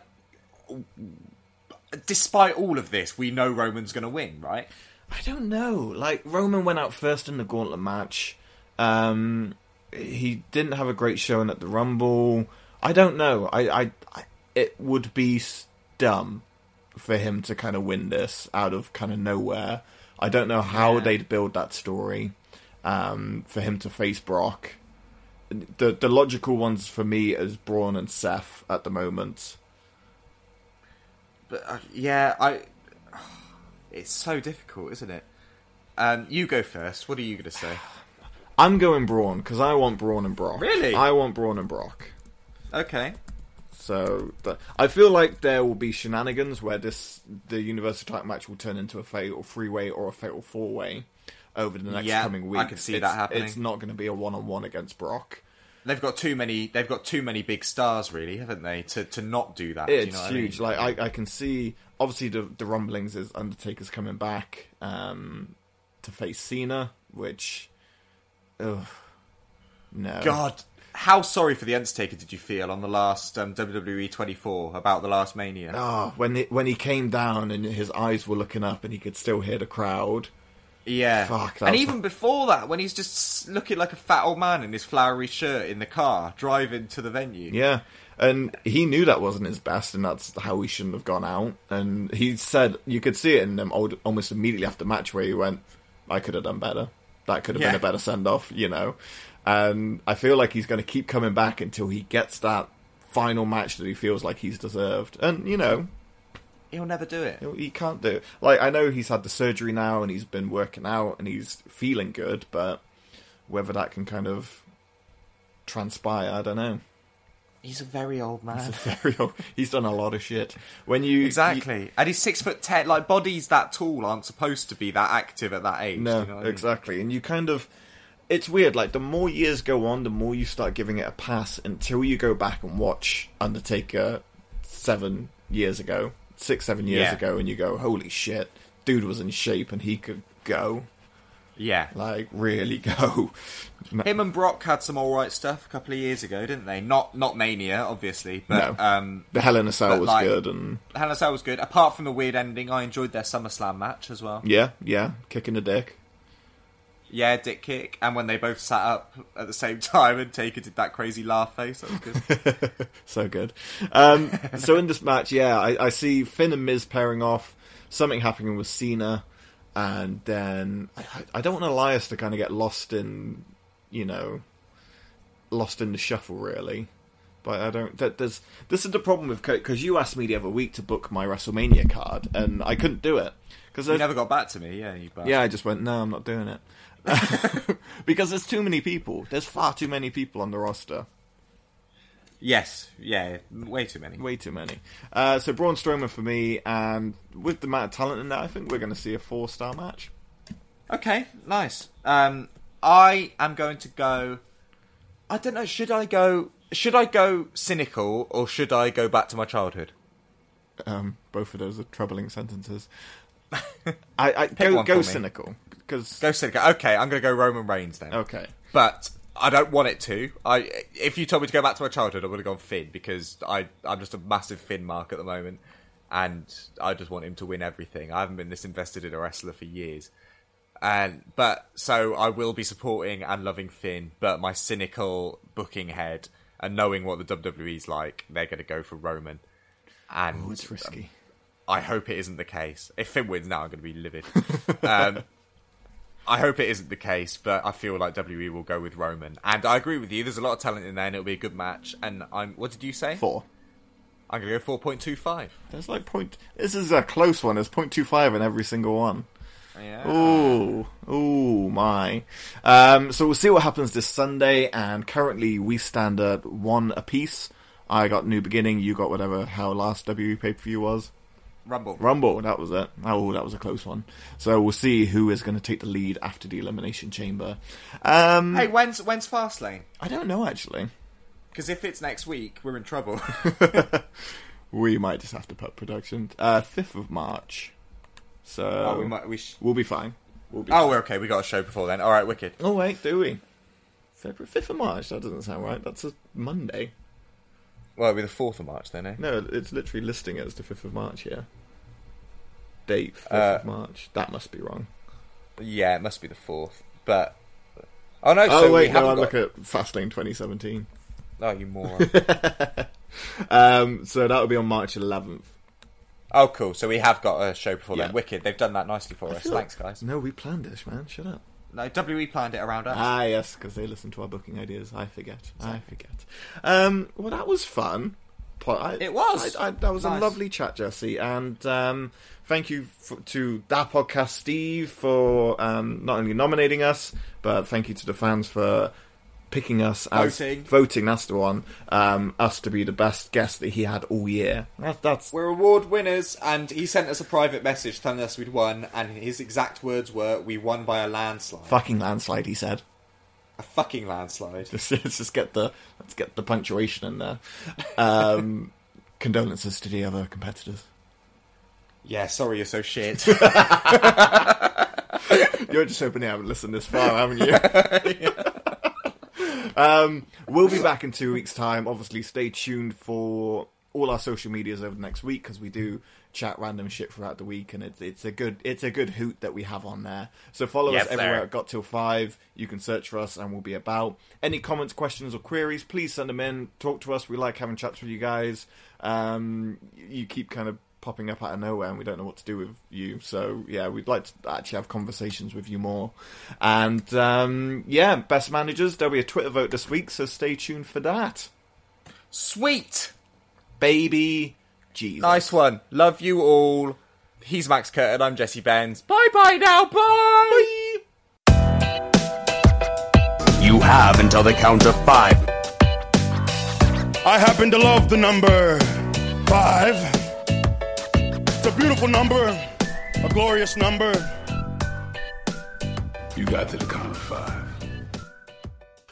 Despite all of this, we know Roman's going to win, right? I don't know. Like Roman went out first in the gauntlet match. Um, he didn't have a great showing at the Rumble. I don't know. I, I, I it would be dumb for him to kind of win this out of kind of nowhere. I don't know how Yeah. they'd build that story um, for him to face Brock. The the logical ones for me is Braun and Seth at the moment. But uh, yeah, I. It's so difficult, isn't it? Um, you go first. What are you going to say? I'm going Braun because I want Braun and Brock. Really? I want Braun and Brock. Okay. So th- I feel like there will be shenanigans where this the Universal Title match will turn into a fatal three way or a fatal four way over the next Yeah, coming weeks. I can see It's- that happening. It's not going to be a one on one against Brock. They've got too many. They've got too many big stars, really, haven't they? To to not do that. do It's you know huge. I mean? Like I, I can see obviously the the rumblings is Undertaker's coming back um, to face Cena, which, ugh, no. God, how sorry for the Undertaker did you feel on the last um, WWE 24 about the last Mania? Ah, when it, when he came down and his eyes were looking up and he could still hear the crowd. Yeah, Fuck, and even before that, when he's just looking like a fat old man in his flowery shirt in the car driving to the venue. Yeah, and he knew that wasn't his best, and that's how he shouldn't have gone out. And he said you could see it in them old, almost immediately after the match where he went, "I could have done better. That could have been a better send off," you know. And I feel like he's going to keep coming back until he gets that final match that he feels like he's deserved. And you know, He'll never do it. he can't do it. Like I know he's had the surgery now and he's been working out and he's feeling good, but whether that can kind of transpire, I don't know. He's a very old man. He's Very old. He's done a lot of shit. When you Exactly, and he's six foot ten. Like bodies that tall aren't supposed to be that active at that age. No, you know what I mean? exactly. And you kind of. It's weird, like, the more years go on, the more you start giving it a pass until you go back and watch Undertaker seven years ago, six, seven years Yeah. ago, and you go, holy shit, dude was in shape and he could go. Yeah, Like, really go. him and Brock had some all right stuff a couple of years ago, didn't they? Not not Mania, obviously, but No. um, The Hell in a Cell was like- good, and Hell in a Cell was good. Apart from the weird ending, I enjoyed their SummerSlam match as well. yeah, yeah, kicking the dick. Yeah, dick kick, and when they both sat up at the same time and Taker did that crazy laugh face, that was good. so good. Um, so in this match, yeah, I, I see Finn and Miz pairing off. Something happening with Cena, and then I, I don't want Elias to kind of get lost in, you know, lost in the shuffle really. But I don't. That, there's this is the problem with because you asked me the other week to book my WrestleMania card, and I couldn't do it because you never got back to me, yeah. You yeah, I just went, no, I'm not doing it. because there's too many people. There's far too many people on the roster. Yes, yeah, way too many. Way too many. Uh, so Braun Strowman for me, and with the amount of talent in there, I think we're going to see a four star match. Okay, nice. Um, I am going to go. I don't know. Should I go? Should I go cynical or should I go back to my childhood? Um, both of those are troubling sentences. I, I go go cynical because Go cynical. Okay, I'm going to go Roman Reigns then. okay. But I don't want it to. I if you told me to go back to my childhood, I would have gone Finn because I I'm just a massive Finn mark at the moment, and I just want him to win everything. I haven't been this invested in a wrestler for years, and but so I will be supporting and loving Finn. But my cynical booking head and knowing what the WWE's like, they're going to go for Roman, and Oh, it's risky. I hope it isn't the case. If Finn wins now, I'm going to be livid. um, I hope it isn't the case, but I feel like WWE will go with Roman. And I agree with you. There's a lot of talent in there, and it'll be a good match. And I'm. What did you say? Four. I'm going to go four point two five. There's like point. This is a close one. There's point two five in every single one. Yeah. Oh, ooh, my. Um, so we'll see what happens this Sunday, and currently we stand at one apiece. I got New Beginning, you got whatever how last WWE pay per view was. Rumble. Rumble, that was it. Oh, that was a close one. So we'll see who is going to take the lead after the Elimination Chamber. Um, Hey, when's when's Fastlane? I don't know actually. Because if it's next week, we're in trouble. We might just have to put production. Uh, 5th of March. So oh, we might. We sh- we'll be fine. We'll be oh, fine. we're okay. We got a show before then. All right, wicked. Oh wait, do we? February fifth of March. That doesn't sound right. That's a Monday. Well, it'll be the fourth of March then, eh? No, it's literally listing it as the fifth of March here. Date fifth Uh, of March. That must be wrong. Yeah, it must be the fourth. But oh no, Oh so we wait, no, I'm got- looking at Fastlane 2017. Oh, you moron. Um, so that will be on March 11th. oh, cool. So we have got a show before Yeah. then. Wicked. They've done that nicely for I us. Thanks, like- guys. No, we planned this, man. Shut up. No, WE planned it around us. Ah, yes, because they listen to our booking ideas. I forget. I forget. Um, well, that was fun. I, It was. I, I, that was a lovely chat, Jesse. And um, thank you f to that podcast, Steve, for um, not only nominating us, but thank you to the fans for picking us as Voting. voting. That's the one. Um, us to be the best guest that he had all year. That's that's We're award winners, and he sent us a private message telling us we'd won, and his exact words were, "We won by a landslide, fucking landslide. He said. a fucking landslide." Let's, let's just get the let's get the punctuation in there. Um, condolences to the other competitors. Yeah, sorry you're so shit. You're just hoping you haven't listened this far, haven't you? Um, we'll be back in two weeks' time. Obviously, stay tuned for all our social medias over the next week because we do chat random shit throughout the week, and it's it's a good it's a good hoot that we have on there. So follow Yes, us everywhere sir. at Got Till Five. You can search for us, and we'll be about. Any comments, questions, or queries, please send them in. Talk to us. We like having chats with you guys. Um, you keep kind of popping up out of nowhere, and we don't know what to do with you. So yeah, we'd like to actually have conversations with you more. And um, yeah, best managers. There'll be a Twitter vote this week, so stay tuned for that. Sweet. Baby Jesus. Nice one. Love you all. He's Max Curtin. I'm Jesse Benz. Bye bye now. Bye. You have until the count of five. I happen to love the number five. It's a beautiful number, a glorious number. You got to the count of five.